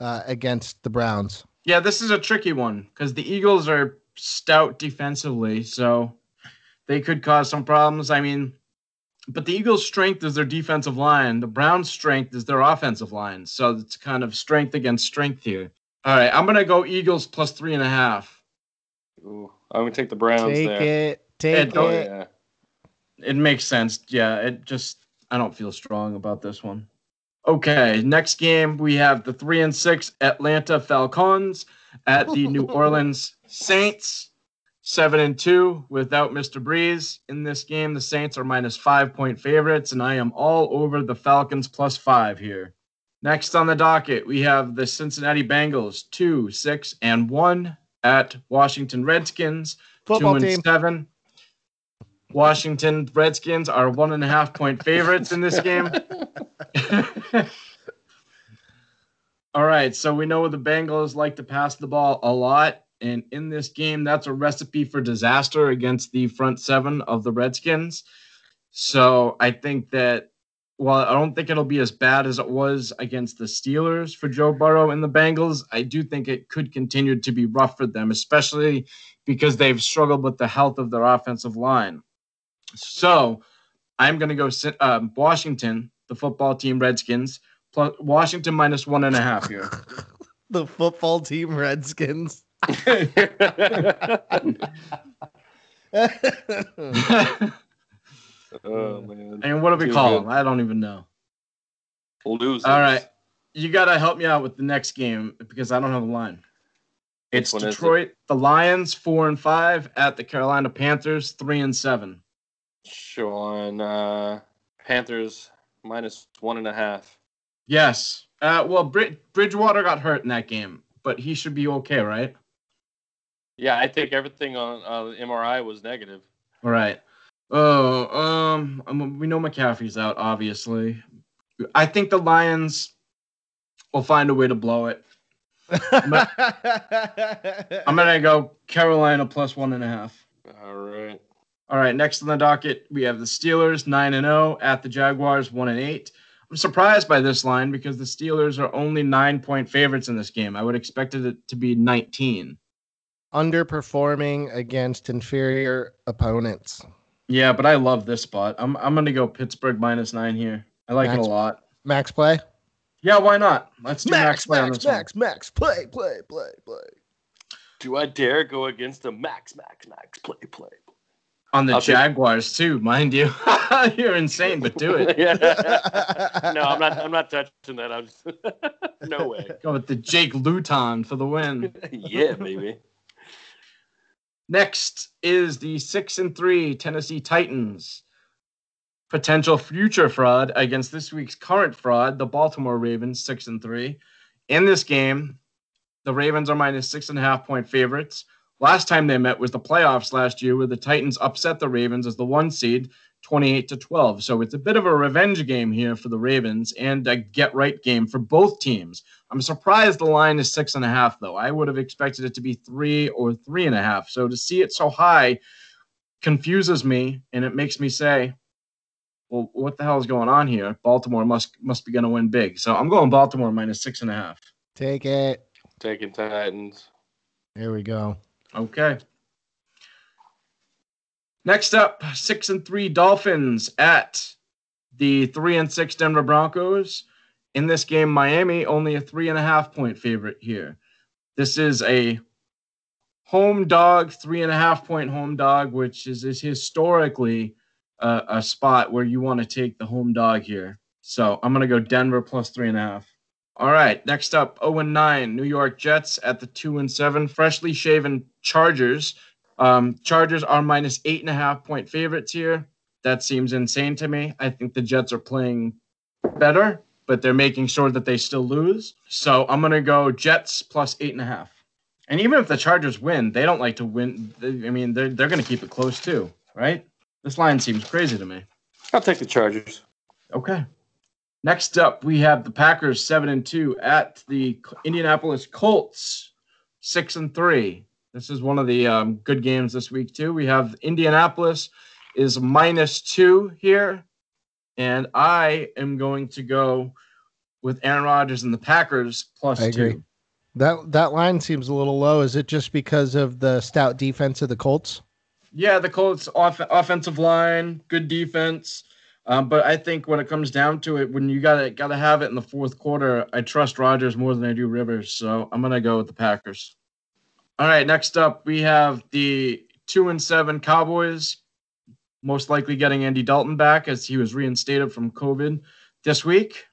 uh, against the Browns. Yeah, this is a tricky one because the Eagles are stout defensively, so they could cause some problems. I mean, but the Eagles' strength is their defensive line. The Browns' strength is their offensive line. So it's kind of strength against strength here. All right, I'm gonna go Eagles plus three and a half. Ooh, I'm gonna take the Browns Take there. it. Take it. don't- Yeah. It makes sense. Yeah, it just I don't feel strong about this one. Okay, next game we have the three and six Atlanta Falcons at the New Orleans Saints. Seven and two without Mr. Brees in this game. The Saints are minus five point favorites, and I am all over the Falcons plus five here. Next on the docket, we have the Cincinnati Bengals, two, six, and one at Washington Redskins Football two and team. seven. Washington Redskins are one and a half point favorites in this game. All right, so we know the Bengals like to pass the ball a lot, and in this game, that's a recipe for disaster against the front seven of the Redskins. So I think that while I don't think it'll be as bad as it was against the Steelers for Joe Burrow and the Bengals, I do think it could continue to be rough for them, especially because they've struggled with the health of their offensive line. So I'm going to go um, Washington, the football team Redskins, plus Washington minus one and a half here. The football team Redskins. oh man. and what do we Too call good. them? I don't even know. Losers. All right. You got to help me out with the next game because I don't have a line. It's is it? Detroit, the Lions, four and five, at the Carolina Panthers, three and seven. Sean, uh, Panthers minus one and a half. Yes. Uh, well, Brid- Bridgewater got hurt in that game, but he should be okay, right? Yeah, I think everything on uh, MRI was negative. All right. Oh, um, um, we know McCaffrey's out, obviously. I think the Lions. we'll find a way to blow it. I'm gonna go Carolina plus one and a half. All right. All right, next on the docket, we have the Steelers 9 and 0 at the Jaguars 1 and 8. I'm surprised by this line because the Steelers are only 9-point favorites in this game. I would expect it to be 19. Underperforming against inferior opponents. Yeah, but I love this spot. I'm I'm going to go Pittsburgh minus 9 here. I like Max- it a lot. Max play. Yeah, why not? Let's do max, play on Max, this one. Max, Max, play, play, play, play. Do I dare go against a max, max, max play, play? On the I'll take- Jaguars too, mind you. You're insane, but do it. yeah. No, I'm not. I'm not touching that. I'm just no way. Go with the Jake Luton for the win. yeah, baby. Next is the six and three Tennessee Titans. Potential future fraud against this week's current fraud, the Baltimore Ravens, six and three. In this game, the Ravens are minus six and a half point favorites. Last time they met was the playoffs last year, where the Titans upset the Ravens as the one seed, 28 to 12. So it's a bit of a revenge game here for the Ravens and a get right game for both teams. I'm surprised the line is six and a half, though. I would have expected it to be three or three and a half. So to see it so high confuses me, and it makes me say, "Well, what the hell is going on here? Baltimore must must be going to win big." So I'm going Baltimore minus six and a half. Take it. Taking Titans. Here we go. Okay. Next up, six and three Dolphins at the three and six Denver Broncos. In this game, Miami only a three and a half point favorite here. This is a home dog, three and a half point home dog, which is, is historically a, a spot where you want to take the home dog here. So I'm going to go Denver plus three and a half. All right, next up, 0 and 9, New York Jets at the 2 and 7, freshly shaven Chargers. Um, Chargers are minus eight and a half point favorites here. That seems insane to me. I think the Jets are playing better, but they're making sure that they still lose. So I'm going to go Jets plus eight and a half. And even if the Chargers win, they don't like to win. I mean, they're, they're going to keep it close too, right? This line seems crazy to me. I'll take the Chargers. Okay. Next up, we have the Packers seven and two at the Indianapolis Colts six and three. This is one of the um, good games this week too. We have Indianapolis is minus two here, and I am going to go with Aaron Rodgers and the Packers plus I agree. two. That that line seems a little low. Is it just because of the stout defense of the Colts? Yeah, the Colts off- offensive line, good defense. Um, but I think when it comes down to it, when you gotta gotta have it in the fourth quarter, I trust Rodgers more than I do Rivers. So I'm gonna go with the Packers. All right, next up we have the two and seven Cowboys, most likely getting Andy Dalton back as he was reinstated from COVID this week.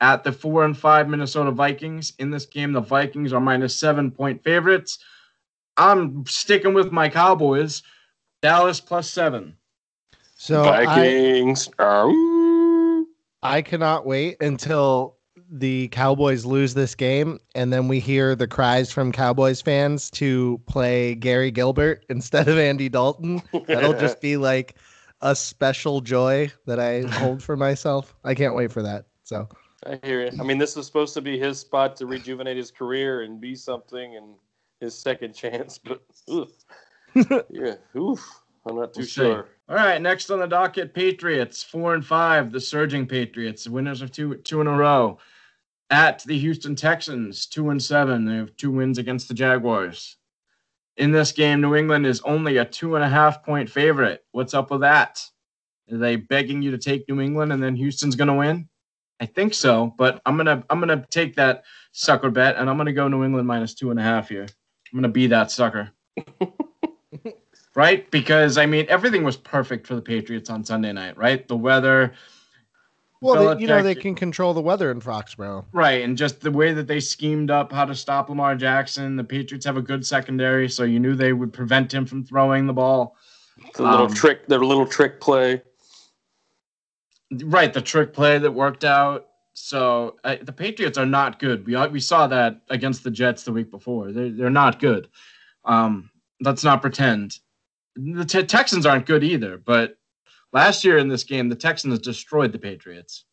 At the four and five Minnesota Vikings. In this game, the Vikings are minus seven point favorites. I'm sticking with my Cowboys. Dallas plus seven. So I, Vikings. Uh, Ow. I cannot wait until the Cowboys lose this game and then we hear the cries from Cowboys fans to play Garrett Gilbert instead of Andy Dalton. That'll just be like a special joy that I hold for myself. I can't wait for that. So I hear you. I mean, this was supposed to be his spot to rejuvenate his career and be something and his second chance, but ugh. yeah, oof. I'm not too We'll see. sure. All right, next on the docket, Patriots four and five, the surging Patriots, winners of two two in a row. At the Houston Texans, two and seven, they have two wins against the Jaguars. In this game, New England is only a two and a half point favorite. What's up with that? Are they begging you to take New England and then Houston's gonna win? I think so, but I'm gonna I'm gonna take that sucker bet and I'm gonna go New England minus two and a half here. I'm gonna be that sucker. right? Because I mean, everything was perfect for the Patriots on Sunday night, right? The weather, well, they, you know they can control the weather in Foxborough. right, and just the way that they schemed up how to stop Lamar Jackson. The Patriots have a good secondary, so you knew they would prevent him from throwing the ball. The little Um, trick, their little trick play. Right, the trick play that worked out. So uh, the Patriots are not good. We we saw that against the Jets the week before. They're they're not good. Um, let's not pretend. The te- Texans aren't good either. But last year in this game, the Texans destroyed the Patriots.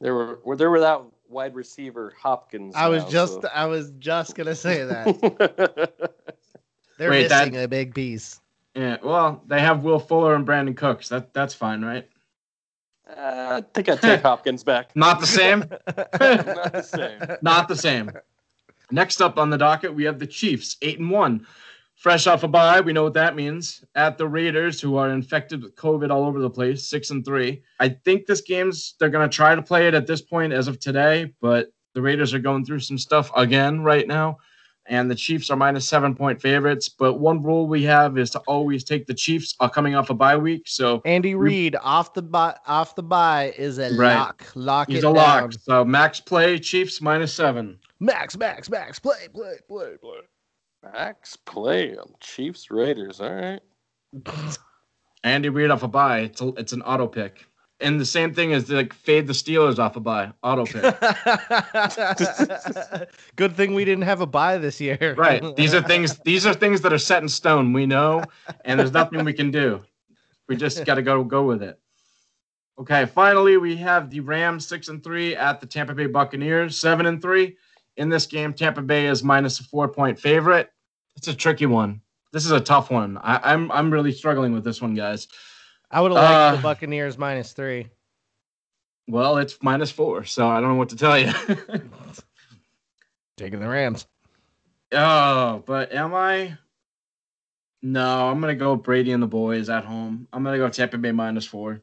There were, were they're without wide receiver Hopkins. I was now, just so- I was just gonna say that. They're Wait, that- missing a big piece. Yeah, well, they have Will Fuller and Brandin Cooks. That that's fine, right? Uh, I think I'd take Hopkins back. Not the same. Not the same. Not the same. Next up on the docket, we have the Chiefs, eight and one, fresh off a bye. We know what that means. At the Raiders, who are infected with COVID all over the place, six and three. I think this game's they're gonna try to play it at this point as of today, but the Raiders are going through some stuff again right now. And the Chiefs are minus seven point favorites. But one rule we have is to always take the Chiefs uh, coming off a bye week. So Andy Reid off the bye off the bye is a Right. lock. Lock he's it a down. lock. So max play, Chiefs minus seven. Max, max, max. Play, play, play, play. Max play on Chiefs Raiders. All right. Andy Reid off a bye. It's a, it's an auto pick. And the same thing is like fade the Steelers off a bye. Auto pick. Good thing we didn't have a bye this year. right. These are things these are things that are set in stone. We know, and there's nothing we can do. We just gotta go go with it. Okay, finally we have the Rams six and three at the Tampa Bay Buccaneers, seven and three. In this game, Tampa Bay is minus a four-point favorite. It's a tricky one. This is a tough one. I, I'm I'm really struggling with this one, guys. I would have liked Uh, the Buccaneers minus three. Well, it's minus four, so I don't know what to tell you. Taking the Rams. oh, but am I? No, I'm gonna go Brady and the boys at home. I'm gonna go Tampa Bay minus four.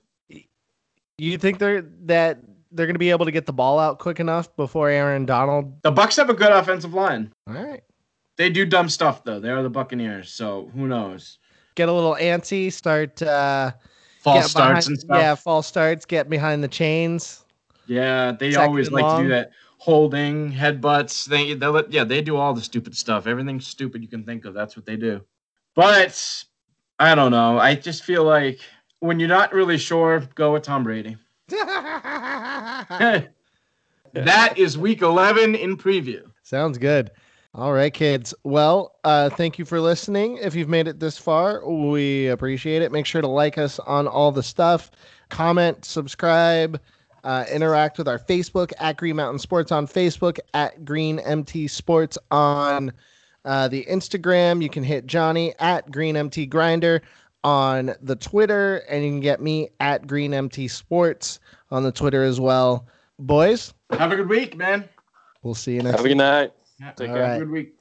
You think they're that they're gonna be able to get the ball out quick enough before Aaron Donald? The Bucs have a good offensive line. All right. They do dumb stuff though. They are the Buccaneers, so who knows? Get a little antsy, start uh False starts behind- and stuff. Yeah, false starts, get behind the chains. Yeah, they Second always like to do that. Holding, headbutts. They they yeah, they do all the stupid stuff. Everything stupid you can think of. That's what they do. But I don't know. I just feel like when you're not really sure, go with Tom Brady. that is week 11 in preview. Sounds good. All right, kids. Well, uh, thank you for listening. If you've made it this far, we appreciate it. Make sure to like us on all the stuff, comment, subscribe, uh, interact with our Facebook at Green Mountain Sports on Facebook, at Green MT Sports on uh, the Instagram. You can hit Johnny at Green MT Grinder on the Twitter, and you can get me at Green MT Sports on the Twitter as well. Boys, Have a good week, man. we'll see you next Have a good night. Yeah, Take All care. right. Have good week.